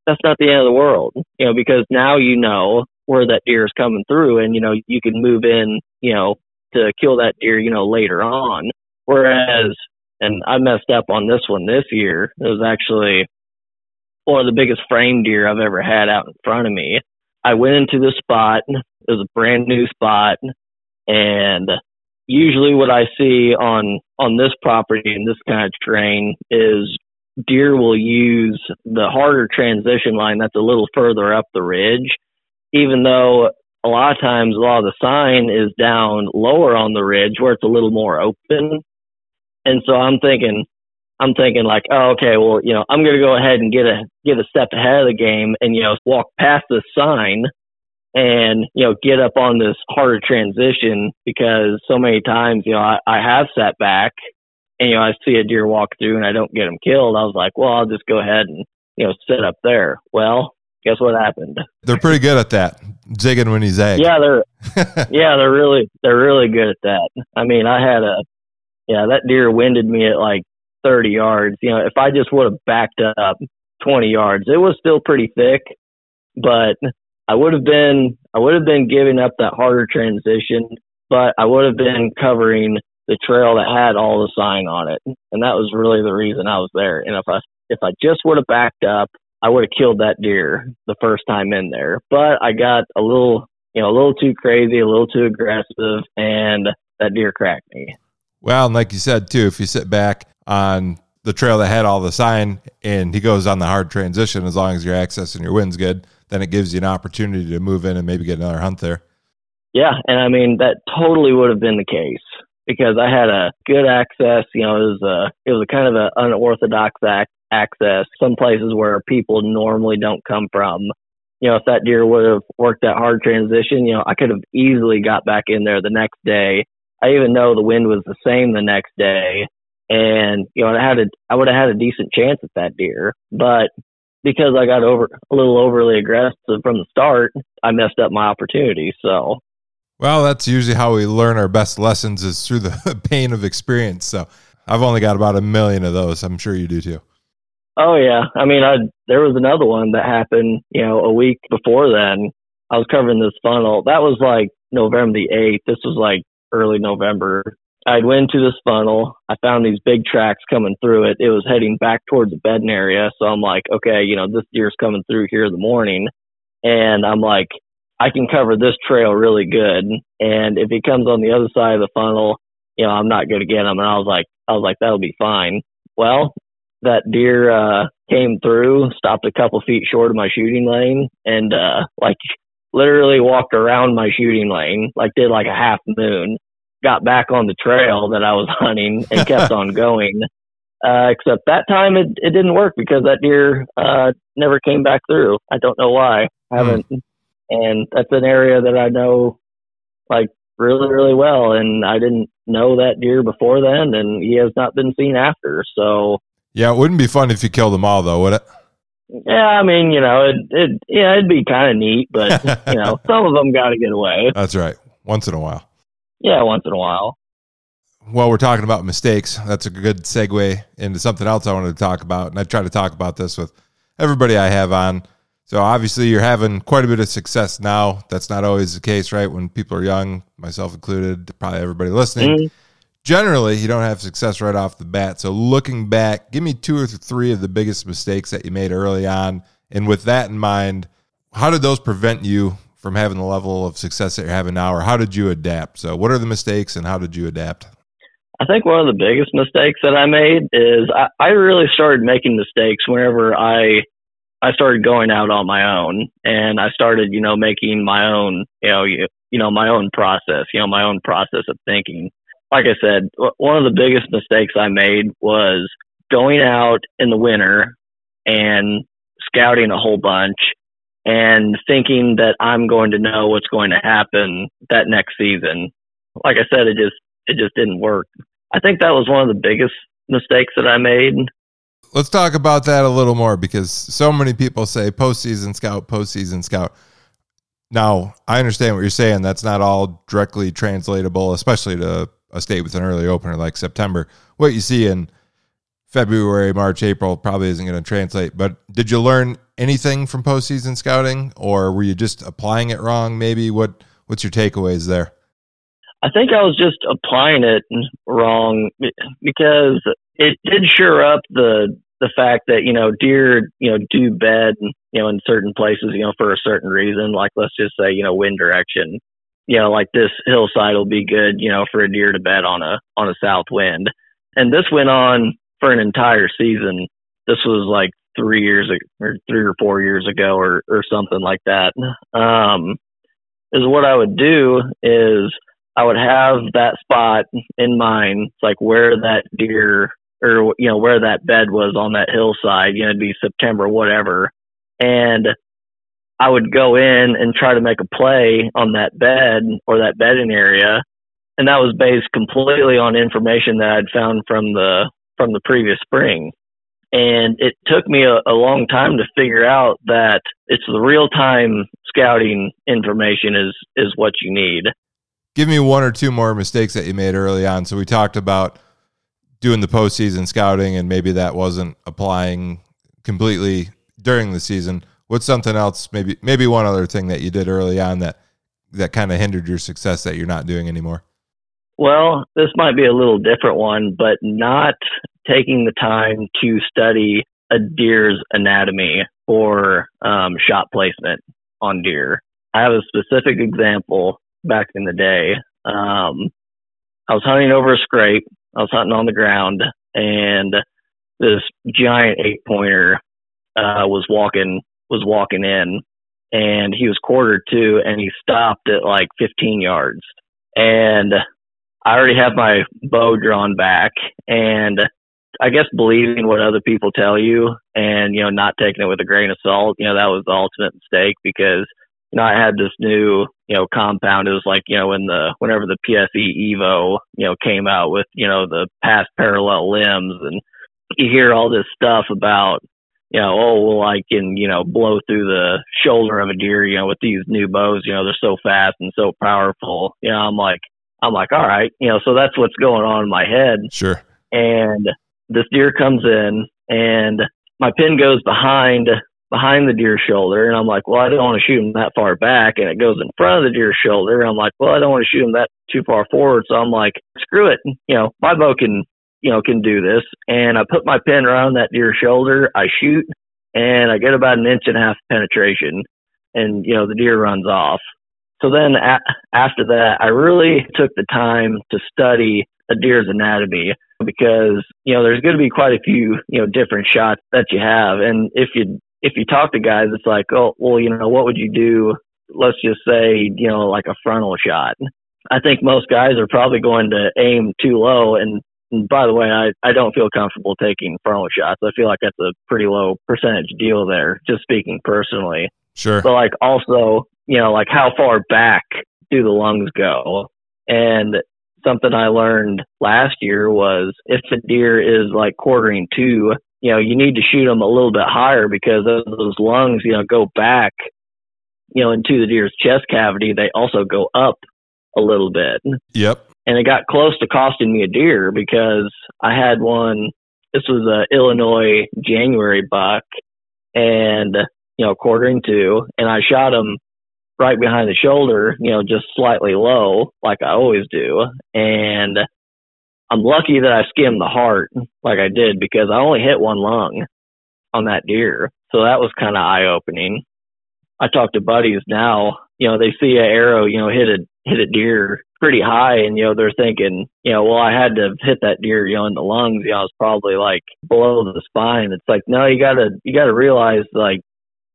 that's not the end of the world, you know, because now you know where that deer is coming through and, you know, you can move in, you know, to kill that deer, you know, later on. Whereas, and I messed up on this one this year. It was actually one of the biggest frame deer I've ever had out in front of me. I went into the spot. It was a brand new spot, and usually what I see on on this property in this kind of terrain is deer will use the harder transition line that's a little further up the ridge, even though a lot of times a lot of the sign is down lower on the ridge where it's a little more open. And so I'm thinking, I'm thinking like, oh, okay, well, you know, I'm to go ahead and get a get a step ahead of the game and you know walk past the sign and you know get up on this harder transition because so many times you know I, I have sat back and you know I see a deer walk through and I don't get him killed. I was like, well, I'll just go ahead and you know sit up there. Well, guess what happened? They're pretty good at that, zigging when he's egg. Yeah, they're yeah they're really they're really good at that. I mean, I had a yeah that deer winded me at like 30 yards. You know, if I just would have backed up 20 yards, it was still pretty thick, but I would have been, I would have been giving up that harder transition, but I would have been covering the trail that had all the sign on it. And that was really the reason I was there. And if I, if I just would have backed up, I would have killed that deer the first time in there. But I got a little, you know, a little too crazy, a little too aggressive, and that deer cracked me. Well, and like you said too, if you sit back on the trail that had all the sign and he goes on the hard transition as long as your access and your wind's good then it gives you an opportunity to move in and maybe get another hunt there yeah and i mean that totally would have been the case because I had a good access. You know, it was a it was a kind of an unorthodox ac- access. Some places where people normally don't come from. You know, if that deer would have worked that hard transition, you know, I could have easily got back in there the next day. I even know the wind was the same the next day, and you know, I had a I would have had a decent chance at that deer, but because I got over a little overly aggressive from the start, I messed up my opportunity. So well, that's usually how we learn our best lessons is through the pain of experience. So I've only got about a million of those. I'm sure you do too. Oh yeah, I mean, I there was another one that happened, you know, a week before then. I was covering this funnel. That was like November the eighth. This was like early November. I'd went to this funnel. I found these big tracks coming through it. It was heading back towards the bedding area. So I'm like, okay, you know, this deer's coming through here in the morning. And I'm like, I can cover this trail really good. And if he comes on the other side of the funnel, you know, I'm not going to get him. And I was like, I was like, that'll be fine. Well, that deer, uh, came through, stopped a couple feet short of my shooting lane and, uh, like literally walked around my shooting lane, like did like a half moon, got back on the trail that I was hunting and kept on going. Uh, except that time it, it didn't work because that deer, uh, never came back through. I don't know why. I haven't, mm and that's an area that I know like really really well. And I didn't know that deer before then and he has not been seen after. So yeah it wouldn't be fun if you killed them all though would it? Yeah I mean you know it it yeah it'd be kind of neat but you know some of them got to get away. That's right. Once in a while. Yeah once in a while. Well we're talking about mistakes. That's a good segue into something else I wanted to talk about and I try to talk about this with everybody I have on so obviously, you're having quite a bit of success now. That's not always the case, right? When people are young, myself included, probably everybody listening. Mm-hmm. Generally, you don't have success right off the bat. So looking back, give me two or three of the biggest mistakes that you made early on. And with that in mind, how did those prevent you from having the level of success that you're having now, or how did you adapt? So, what are the mistakes and how did you adapt? I think one of the biggest mistakes that I made is I, I really started making mistakes whenever I I started going out on my own and I started, you know, making my own, you know, you, you know, my own process, you know, my own process of thinking. Like I said, one of the biggest mistakes I made was going out in the winter and scouting a whole bunch and thinking that I'm going to know what's going to happen that next season. Like I said, it just it just didn't work. I think that was one of the biggest mistakes that I made let's talk about that a little more because so many people say postseason scout, postseason scout. Now, I understand what you're saying. That's not all directly translatable, especially to a state with an early opener like September. What you see in February, March, April probably isn't going to translate. But did you learn anything from postseason scouting, or were you just applying it wrong? Maybe what what's your takeaways there? I think I was just applying it wrong because it did sure up the the fact that you know deer you know do bed you know in certain places you know for a certain reason. Like let's just say you know wind direction. You know like this hillside will be good you know for a deer to bed on a on a south wind. And this went on for an entire season. This was like three years or three or four years ago or or something like that. Um is what i would do is i would have that spot in mind it's like where that deer or you know where that bed was on that hillside. You know, it'd be September, whatever, and I would go in and try to make a play on that bed or that bedding area, and that was based completely on information that I'd found from the from the previous spring. And it took me a, a long time to figure out that it's the real time scouting information is is what you need. Give me one or two more mistakes that you made early on. So we talked about doing the postseason scouting and maybe that wasn't applying completely during the season. What's something else? Maybe maybe one other thing that you did early on that that kind of hindered your success that you're not doing anymore. Well, this might be a little different one, but not taking the time to study a deer's anatomy or um, shot placement on deer. I have a specific example back in the day. Um, I was hunting over a scrape I was hunting on the ground, and this giant eight pointer uh, was walking was walking in, and he was quartered to, and he stopped at like 15 yards, and I already have my bow drawn back and I guess believing what other people tell you and, you know, not taking it with a grain of salt, you know, that was the ultimate mistake because, you know, I had this new, you know, compound. It was like, you know, when the, whenever the PSE Evo, you know, came out with, you know, the past parallel limbs and you hear all this stuff about, you know, oh, well, I can, you know, blow through the shoulder of a deer, you know, with these new bows, you know, they're so fast and so powerful. You know, I'm like, I'm like, all right, you know, so that's what's going on in my head. Sure. And this deer comes in and my pin goes behind behind the deer's shoulder and I'm like, well, I don't want to shoot him that far back and it goes in front of the deer's shoulder. And I'm like, well, I don't want to shoot him that too far forward. So I'm like, screw it. You know, my bow can, you know, can do this. And I put my pin around that deer's shoulder. I shoot and I get about an inch and a half penetration and, you know, the deer runs off. So then a- after that, I really took the time to study a deer's anatomy because you know there's going to be quite a few you know different shots that you have, and if you if you talk to guys, it's like, oh, well, you know, what would you do? Let's just say, you know, like a frontal shot. I think most guys are probably going to aim too low. And, and by the way, I, I don't feel comfortable taking frontal shots. I feel like that's a pretty low percentage deal there, just speaking personally. Sure. But like also, you know, like how far back do the lungs go? And something I learned last year was if a deer is like quartering to, you know, you need to shoot them a little bit higher because those lungs, you know, go back, you know, into the deer's chest cavity. They also go up a little bit. Yep. And it got close to costing me a deer because I had one. This was a Illinois January buck, and you know, quartering to, and I shot him right behind the shoulder, you know, just slightly low, like I always do. And I'm lucky that I skimmed the heart like I did because I only hit one lung on that deer. So that was kind of eye opening. I talk to buddies now, you know, they see an arrow, you know, hit a hit a deer pretty high and you know they're thinking, you know, well I had to hit that deer, you know, in the lungs, you know, it's probably like below the spine. It's like no, you got to you got to realize like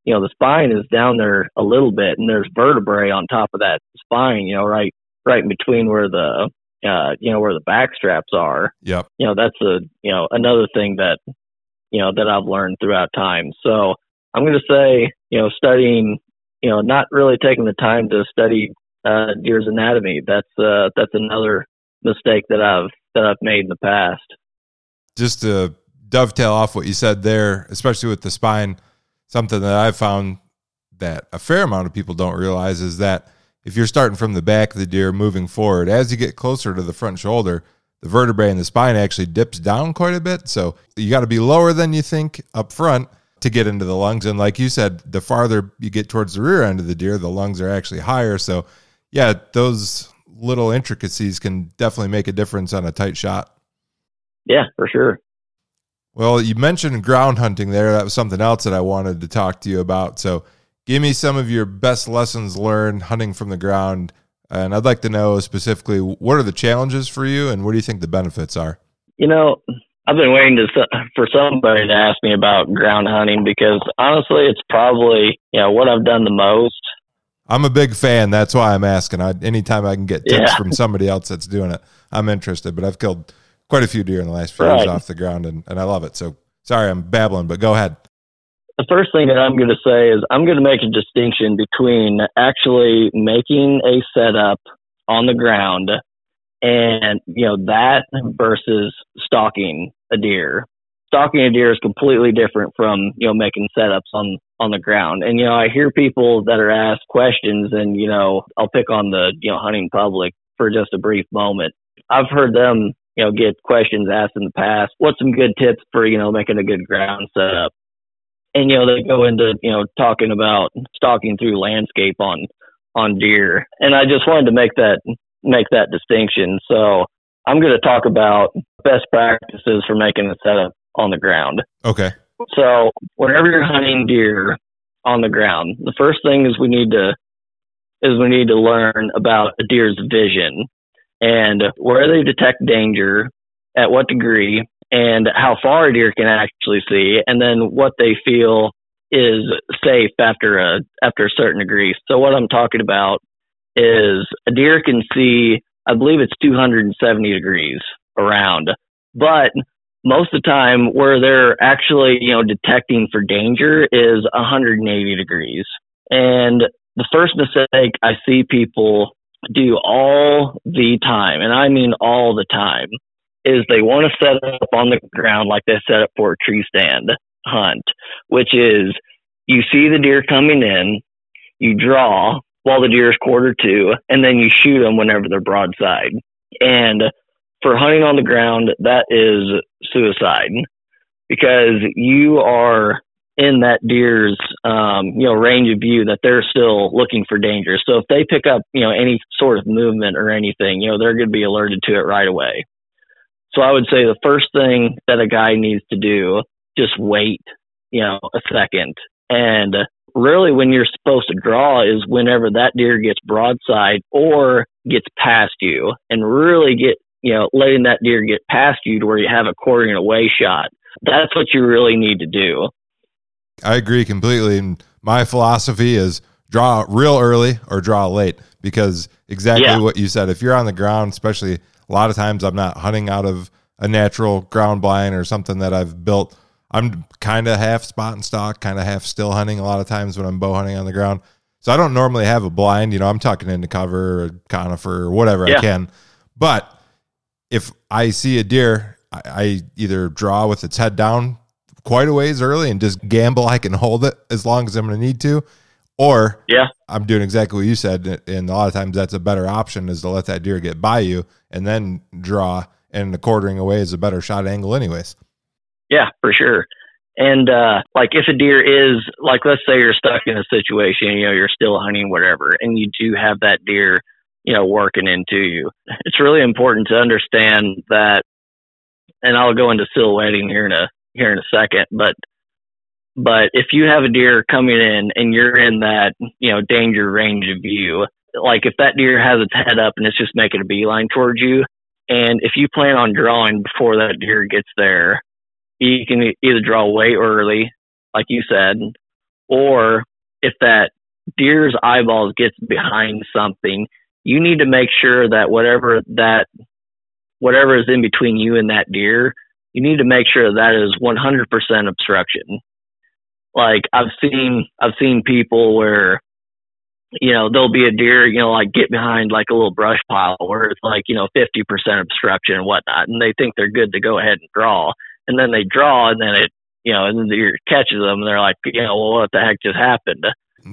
you know, the spine is down there a little bit and there's vertebrae on top of that spine, you know, right, right in between where the, uh, you know, where the back straps are. Yep. You know, that's a, you know, another thing that, you know, that I've learned throughout time. So I'm going to say, you know, studying, you know, not really taking the time to study, uh, deer's anatomy. That's, uh, that's another mistake that I've, that I've made in the past. Just to dovetail off what you said there, especially with the spine, something that I've found that a fair amount of people don't realize is that if you're starting from the back of the deer moving forward, as you get closer to the front shoulder, the vertebrae in the spine actually dips down quite a bit. So you got to be lower than you think up front to get into the lungs. And like you said, the farther you get towards the rear end of the deer, the lungs are actually higher. So yeah, those little intricacies can definitely make a difference on a tight shot. Yeah, for sure. Well, you mentioned ground hunting there. That was something else that I wanted to talk to you about. So, give me some of your best lessons learned hunting from the ground. And I'd like to know specifically what are the challenges for you and what do you think the benefits are? You know, I've been waiting to, for somebody to ask me about ground hunting because honestly, it's probably, you know, what I've done the most. I'm a big fan. That's why I'm asking. I, anytime I can get tips Yeah. from somebody else that's doing it, I'm interested. But I've killed quite a few deer in the last few years off the ground and, and I love it. So, sorry, I'm babbling, but go ahead. The first thing that I'm going to say is I'm going to make a distinction between actually making a setup on the ground and, you know, that versus stalking a deer. Stalking a deer is completely different from, you know, making setups on, on the ground. And, you know, I hear people that are asked questions and, you know, I'll pick on the, you know, hunting public for just a brief moment. I've heard them, you know, get questions asked in the past. What's some good tips for, you know, making a good ground setup? And you know they go into you know talking about stalking through landscape on on deer. And i just wanted to make that make that distinction. So i'm going to talk about best practices for making a setup on the ground. Okay. so whenever you're hunting deer on the ground the first thing is we need to is we need to learn about a deer's vision and where they detect danger at what degree and how far a deer can actually see, and then what they feel is safe after a after a certain degree. So what I'm talking about is a deer can see I believe it's 270 degrees around. But most of the time where they're actually, you know, detecting for danger is 180 degrees. And the first mistake I see people do all the time, and I mean all the time, is they want to set up on the ground like they set up for a tree stand hunt, which is you see the deer coming in, you draw while the deer is quarter to, and then you shoot them whenever they're broadside. And for hunting on the ground, that is suicide because you are in that deer's um, you know range of view that they're still looking for danger. So if they pick up you know any sort of movement or anything, you know they're going to be alerted to it right away. So I would say the first thing that a guy needs to do just wait you know a second and really when you're supposed to draw is whenever that deer gets broadside or gets past you and really get you know letting that deer get past you to where you have a quarter quartering away shot that's what you really need to do I agree completely. And my philosophy is draw real early or draw late because exactly yeah. what you said. If you're on the ground, especially a lot of times I'm not hunting out of a natural ground blind or something that I've built. I'm kind of half spot and stalk, kind of half still hunting a lot of times when I'm bow hunting on the ground. So I don't normally have a blind, you know, I'm tucking into cover or conifer or whatever yeah. I can. But if I see a deer, I, I either draw with its head down quite a ways early and just gamble I can hold it as long as I'm going to need to. Or yeah, I'm doing exactly what you said, and a lot of times that's a better option is to let that deer get by you and then draw, and the quartering away is a better shot angle, anyways. Yeah, for sure. And uh, like if a deer is like, let's say you're stuck in a situation, you know, you're still hunting, whatever, and you do have that deer, you know, working into you. It's really important to understand that. And I'll go into silhouetting here in a here in a second, but but if you have a deer coming in and you're in that you know danger range of view, like if that deer has its head up and it's just making a beeline towards you, and if you plan on drawing before that deer gets there, you can either draw way early, like you said, or if that deer's eyeballs gets behind something, you need to make sure that whatever that whatever is in between you and that deer you need to make sure that is 100% obstruction. Like I've seen, I've seen people where, you know, there'll be a deer, you know, like get behind like a little brush pile where it's like, you know, 50% obstruction and whatnot. And they think they're good to go ahead and draw. And then they draw and then it, you know, and then the deer catches them and they're like, you know, well, what the heck just happened?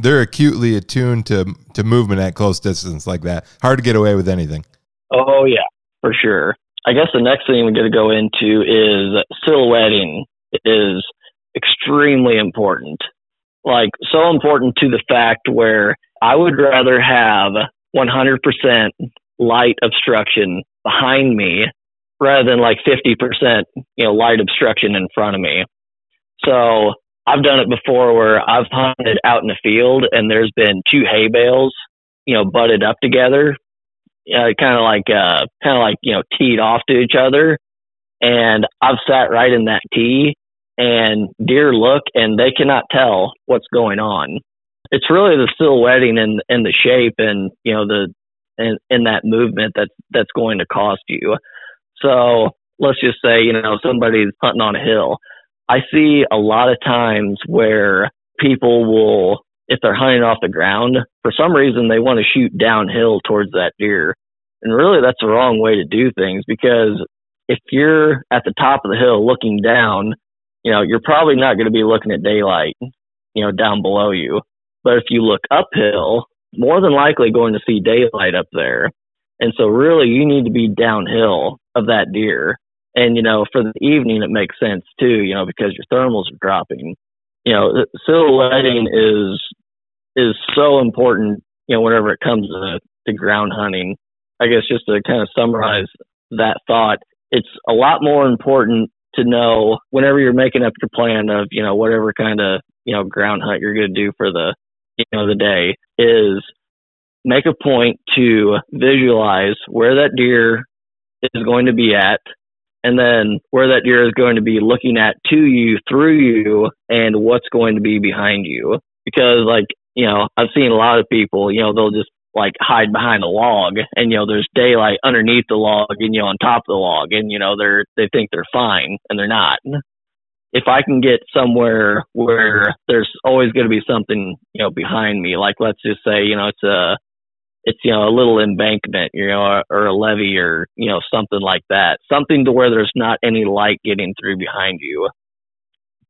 They're acutely attuned to, to movement at close distance like that. Hard to get away with anything. Oh yeah, for sure. I guess the next thing we're going to go into is silhouetting is extremely important. Like so important to the fact where I would rather have 100% light obstruction behind me rather than like 50%, you know, light obstruction in front of me. So I've done it before where I've hunted out in the field and there's been two hay bales, you know, butted up together uh, kind of like uh, kind of like you know teed off to each other, and I've sat right in that tee, and deer look and they cannot tell what's going on. It's really the silhouetting and and the shape and you know the and in that movement that's that's going to cost you. So let's just say you know somebody's hunting on a hill. I see a lot of times where people will if they're hunting off the ground, for some reason they want to shoot downhill towards that deer. And really that's the wrong way to do things because if you're at the top of the hill looking down, you know, you're probably not going to be looking at daylight, you know, down below you. But if you look uphill, more than likely going to see daylight up there. And so really you need to be downhill of that deer. And, you know, for the evening, it makes sense too, you know, because your thermals are dropping you know, silhouetting is is so important. You know, whenever it comes to, to ground hunting, I guess just to kind of summarize that thought, it's a lot more important to know whenever you're making up your plan of you know whatever kind of you know ground hunt you're going to do for the you know the day is make a point to visualize where that deer is going to be at and then where that deer is going to be looking at to you through you and what's going to be behind you. Because like you know i've seen a lot of people you know they'll just like hide behind a log and you know there's daylight underneath the log and you know on top of the log and you know they're they think they're fine and they're not if i can get somewhere where there's always going to be something you know behind me like let's just say you know it's a it's you know a little embankment you know or, or a levee or you know something like that something to where there's not any light getting through behind you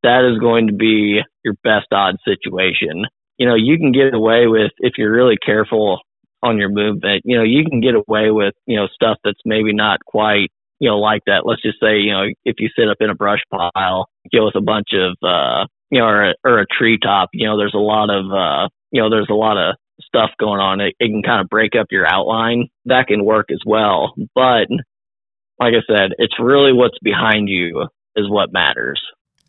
that is going to be your best odd situation. You know you can get away with if you're really careful on your movement you know you can get away with you know stuff that's maybe not quite you know like that let's just say you know if you sit up in a brush pile you know with a bunch of uh you know or a, or a tree top you know there's a lot of uh you know there's a lot of stuff going on, it, it can kind of break up your outline. That can work as well. But like I said, it's really what's behind you is what matters.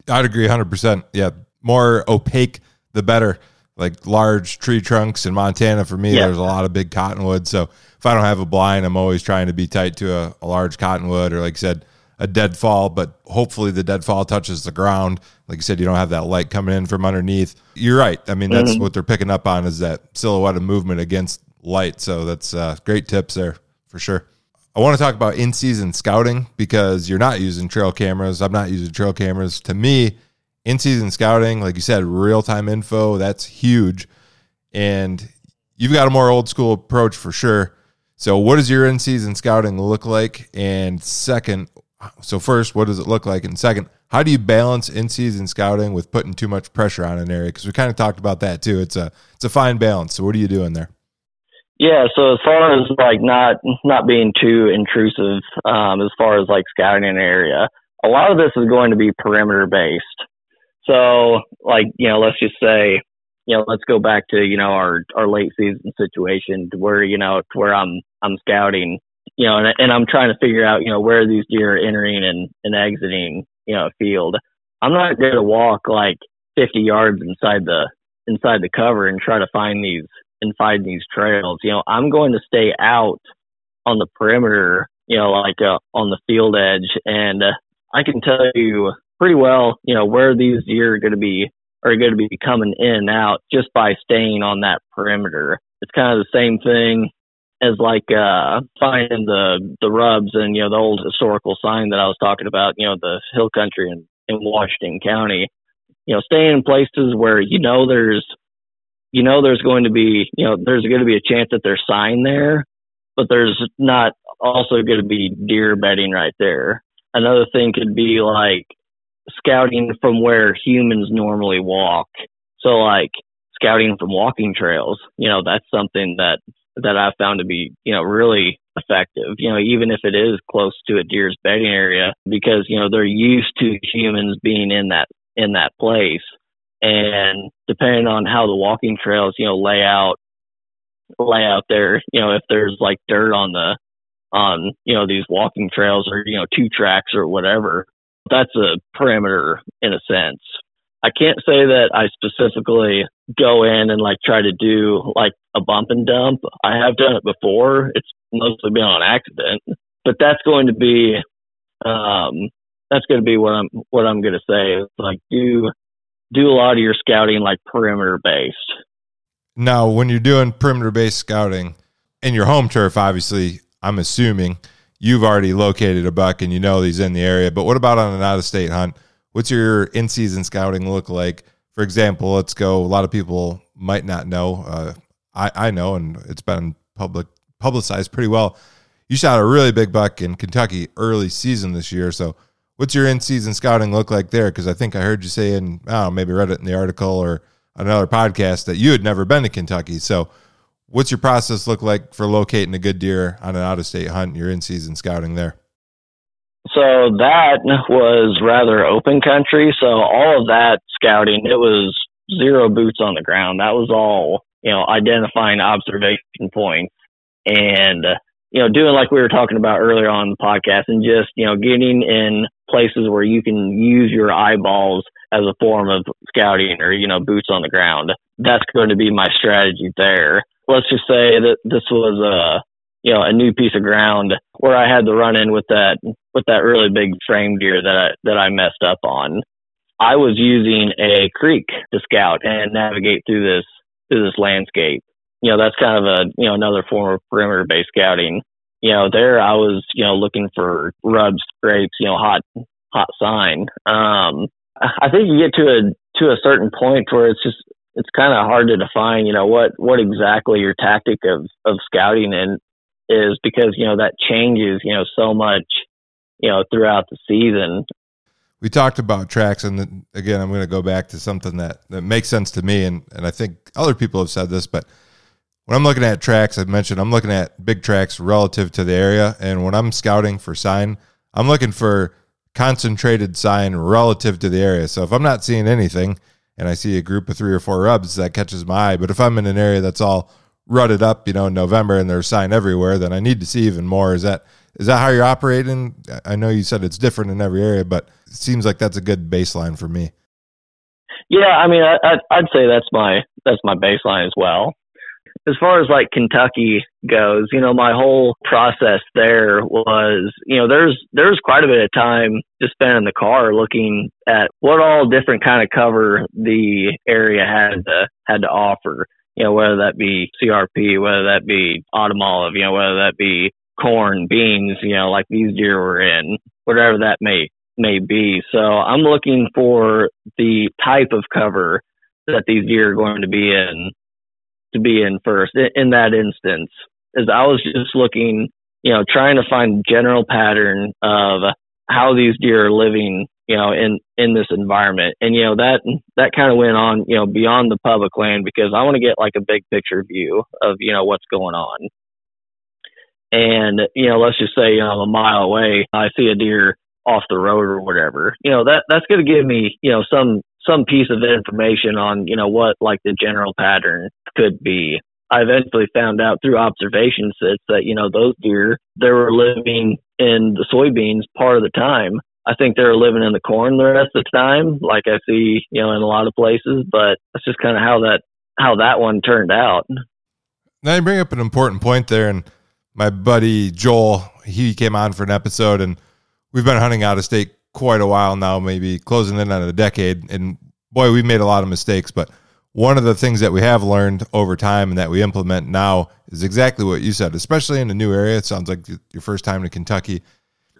I'd agree 100%. Yeah. More opaque, the better. Like large tree trunks in Montana, for me, yeah. there's a lot of big cottonwood. So if I don't have a blind, I'm always trying to be tight to a, a large cottonwood or, like I said, a deadfall, but hopefully the deadfall touches the ground. Like you said, you don't have that light coming in from underneath. You're right. I mean, that's mm-hmm. what they're picking up on is that silhouette of movement against light. So that's uh, great tips there for sure. I want to talk about in season scouting because you're not using trail cameras. I'm not using trail cameras. To me, in season scouting, like you said, real time info, that's huge. And you've got a more old school approach for sure. So, what does your in season scouting look like? And second, so first, what does it look like? And second, how do you balance in-season scouting with putting too much pressure on an area? Because we kind of talked about that too. It's a it's a fine balance. So what are you doing there? Yeah, so as far as like not not being too intrusive, um, as far as like scouting an area, a lot of this is going to be perimeter based. So like you know, let's just say you know, let's go back to you know our our late season situation to where you know to where I'm I'm scouting you know, and, and I'm trying to figure out, you know, where these deer are entering and, and exiting, you know, a field. I'm not going to walk like 50 yards inside the inside the cover and try to find these and find these trails. You know, I'm going to stay out on the perimeter, you know, like uh, on the field edge, and uh, I can tell you pretty well, you know, where these deer are going to be are going to be coming in and out just by staying on that perimeter. It's kind of the same thing as like uh finding the the rubs and you know the old historical sign that I was talking about, you know, the hill country in, in Washington County. You know, staying in places where you know there's you know there's going to be you know there's going to be a chance that there's sign there, but there's not also going to be deer bedding right there. Another thing could be like scouting from where humans normally walk. So like scouting from walking trails, you know, that's something that that I've found to be, you know, really effective, you know, even if it is close to a deer's bedding area because, you know, they're used to humans being in that, in that place. And depending on how the walking trails, you know, lay out, lay out there, you know, if there's like dirt on the, on, you know, these walking trails or, you know, two tracks or whatever, that's a perimeter in a sense. I can't say that I specifically go in and like try to do like a bump and dump. I have done it before. It's mostly been on accident, but that's going to be, um, that's going to be what I'm, what I'm going to say is like do, do a lot of your scouting like perimeter based. Now, when you're doing perimeter based scouting in your home turf, obviously, I'm assuming you've already located a buck and you know he's in the area. But what about on an out of state hunt? What's your in season scouting look like? For example, let's go. A lot of people might not know. Uh, I, I know, and it's been public publicized pretty well. You shot a really big buck in Kentucky early season this year. So, what's your in season scouting look like there? Because I think I heard you say, and I don't know, maybe read it in the article or another podcast that you had never been to Kentucky. So, what's your process look like for locating a good deer on an out of state hunt? Your in season scouting there. So that was rather open country. So all of that scouting, it was zero boots on the ground. That was all, you know, identifying observation points and, you know, doing like we were talking about earlier on the podcast and just, you know, getting in places where you can use your eyeballs as a form of scouting or, you know, boots on the ground. That's going to be my strategy there. Let's just say that this was a, you know, a new piece of ground where I had to run in with that with that really big frame deer that I that I messed up on. I was using a creek to scout and navigate through this through this landscape. you know, that's kind of a, you know, another form of perimeter based scouting. You know, there I was, you know, looking for rubs, scrapes, you know, hot, hot sign. Um, I think you get to a, to a certain point where it's just, it's kind of hard to define, you know, what, what exactly your tactic of, of scouting and is because, you know, that changes, you know, so much, you know, throughout the season. We talked about tracks and again i'm going to go back to something that, that makes sense to me and, and i think other people have said this but when i'm looking at tracks i mentioned i'm looking at big tracks relative to the area and when i'm scouting for sign i'm looking for concentrated sign relative to the area. So if i'm not seeing anything and i see a group of three or four rubs that catches my eye but if i'm in an area that's all rutted up you know in november and there's sign everywhere then i need to see even more is that is that how you're operating? I know you said it's different in every area, but it seems like that's a good baseline for me. Yeah, I mean, I, I'd say that's my that's my baseline as well. As far as like Kentucky goes, you know, my whole process there was, you know, there's there's quite a bit of time to spend in the car looking at what all different kind of cover the area had to had to offer. You know, whether that be CRP, whether that be autumn olive, you know, whether that be corn, beans, you know, like these deer were in, whatever that may may be. So I'm looking for the type of cover that these deer are going to be in to be in first. In that instance, as I was just looking, you know, trying to find general pattern of how these deer are living, you know, in in this environment. And you know that that kind of went on, you know, beyond the public land because I want to get like a big picture view of, you know, what's going on and you know let's just say you know, a mile away i see a deer off the road or whatever you know that that's going to give me you know some some piece of information on you know what like the general pattern could be. I eventually found out through observation sits that you know those deer they were living in the soybeans part of the time. I think they were living in the corn the rest of the time like i see you know in a lot of places but that's just kind of how that how that one turned out. Now you bring up an important point there and my buddy Joel, he came on for an episode, and we've been hunting out of state quite a while now, maybe closing in on a decade. And boy, we've made a lot of mistakes. But one of the things that we have learned over time and that we implement now is exactly what you said, especially in a new area. It sounds like your first time to Kentucky.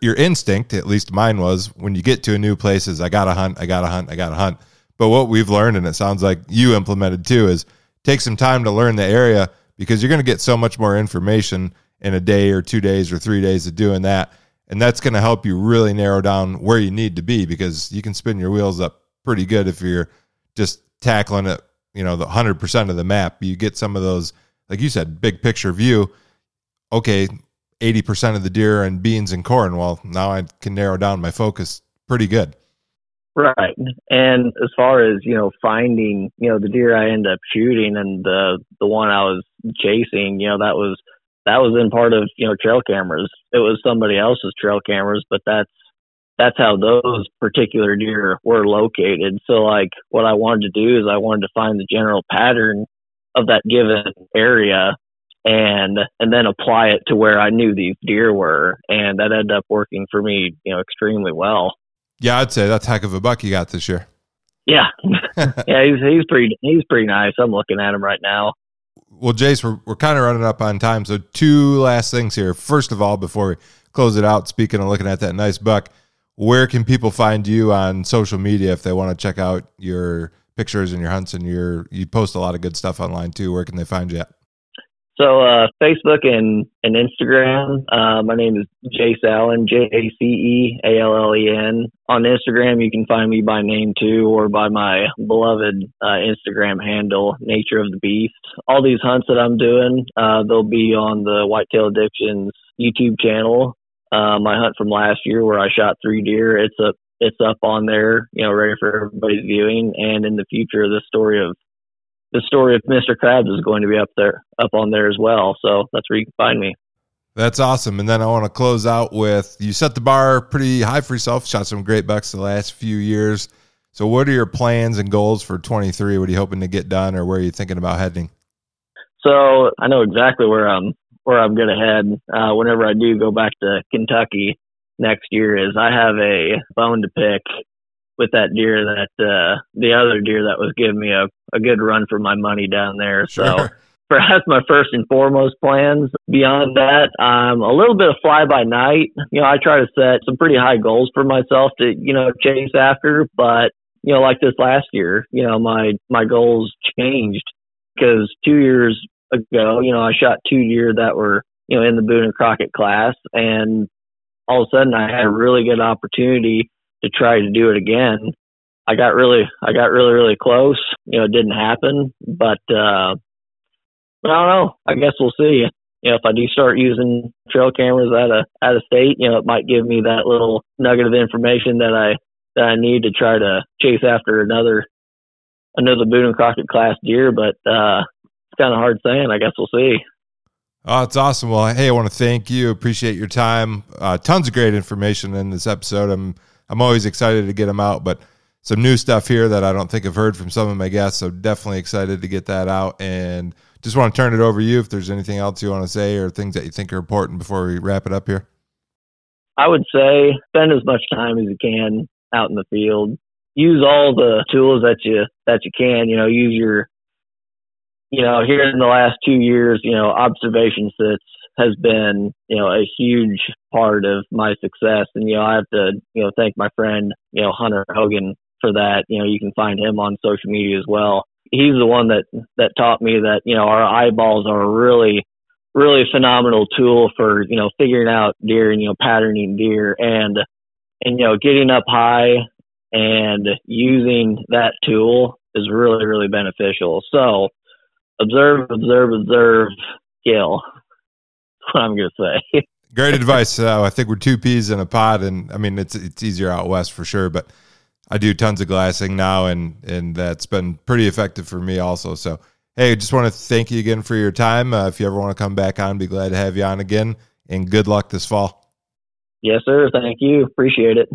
Your instinct, at least mine was, when you get to a new place, is I got to hunt, I got to hunt, I got to hunt. But what we've learned, and it sounds like you implemented too, is take some time to learn the area because you're going to get so much more information in a day or two days or three days of doing that. And that's going to help you really narrow down where you need to be because you can spin your wheels up pretty good if you're just tackling it, you know, the 100% of the map. You get some of those, like you said, big picture view. Okay, 80% of the deer and beans and corn. Well, now I can narrow down my focus pretty good. Right. And as far as, you know, finding, you know, the deer I end up shooting and the the one I was chasing, you know, that was that was in part of you know trail cameras. It was somebody else's trail cameras, but that's that's how those particular deer were located. So like what I wanted to do is I wanted to find the general pattern of that given area and and then apply it to where I knew these deer were and that ended up working for me, you know, extremely well. Yeah, I'd say that's heck of a buck you got this year. Yeah. yeah, he's he's pretty he's pretty nice. I'm looking at him right now well, Jace, we're, we're kind of running up on time. So, two last things here. First of all, before we close it out, speaking of looking at that nice buck, where can people find you on social media if they want to check out your pictures and your hunts and your you post a lot of good stuff online too? Where can they find you at? So uh, Facebook and, and Instagram. Uh, my name is Jace Allen, J A C E A L L E N. On Instagram, you can find me by name too, or by my beloved uh, Instagram handle, Nature of the Beast. All these hunts that I'm doing, uh, they'll be on the Whitetail Addictions YouTube channel. Uh, my hunt from last year, where I shot three deer, it's up it's up on there, you know, ready for everybody's viewing. And in the future, the story of the story of Mr. Krabs is going to be up there, up on there as well. So that's where you can find me. That's awesome. And then I want to close out with you set the bar pretty high for yourself. Shot some great bucks the last few years. So, what are your plans and goals for 23? What are you hoping to get done, or where are you thinking about heading? So, I know exactly where I'm where I'm going to head uh, whenever I do go back to Kentucky next year. Is I have a bone to pick with that deer that uh the other deer that was giving me a, a good run for my money down there. Sure. So that's my first and foremost plans. Beyond that, I'm a little bit of fly by night. You know, I try to set some pretty high goals for myself to, you know, chase after, but you know, like this last year, you know, my my goals changed because two years ago, you know, I shot two deer that were, you know, in the Boone and Crockett class, and all of a sudden I had a really good opportunity to try to do it again. I got really, I got really, really close. You know, it didn't happen, but uh, I don't know. I guess we'll see. You know, if I do start using trail cameras out of out of state, you know, it might give me that little nugget of information that I that I need to try to chase after another another Boone and Crockett class deer. But uh, it's kind of hard saying. I guess we'll see. Oh, it's awesome. Well, hey, I want to thank you. Appreciate your time. Uh, tons of great information in this episode. I'm I'm always excited to get them out, but some new stuff here that I don't think I've heard from some of my guests. So definitely excited to get that out. And just want to turn it over to you if there's anything else you want to say or things that you think are important before we wrap it up here. I would say spend as much time as you can out in the field. Use all the tools that you that you can. You know, use your you know, here in the last two years, you know, observation sits has been, you know, a huge part of my success. And, you know, I have to, you know, thank my friend, you know, Hunter Hogan for that. You know, you can find him on social media as well. He's the one that, that taught me that, you know, our eyeballs are really, really phenomenal tool for, you know, figuring out deer and, you know, patterning deer and, and, you know, getting up high and using that tool is really, really beneficial. So observe, observe, observe, kill. That's what I'm going to say. Great advice. Uh, I think we're two peas in a pod, and I mean it's it's easier out west for sure. But I do tons of glassing now, and and that's been pretty effective for me also. So hey, just want to thank you again for your time. Uh, if you ever want to come back on, be glad to have you on again. And good luck this fall. Yes, sir. Thank you. Appreciate it.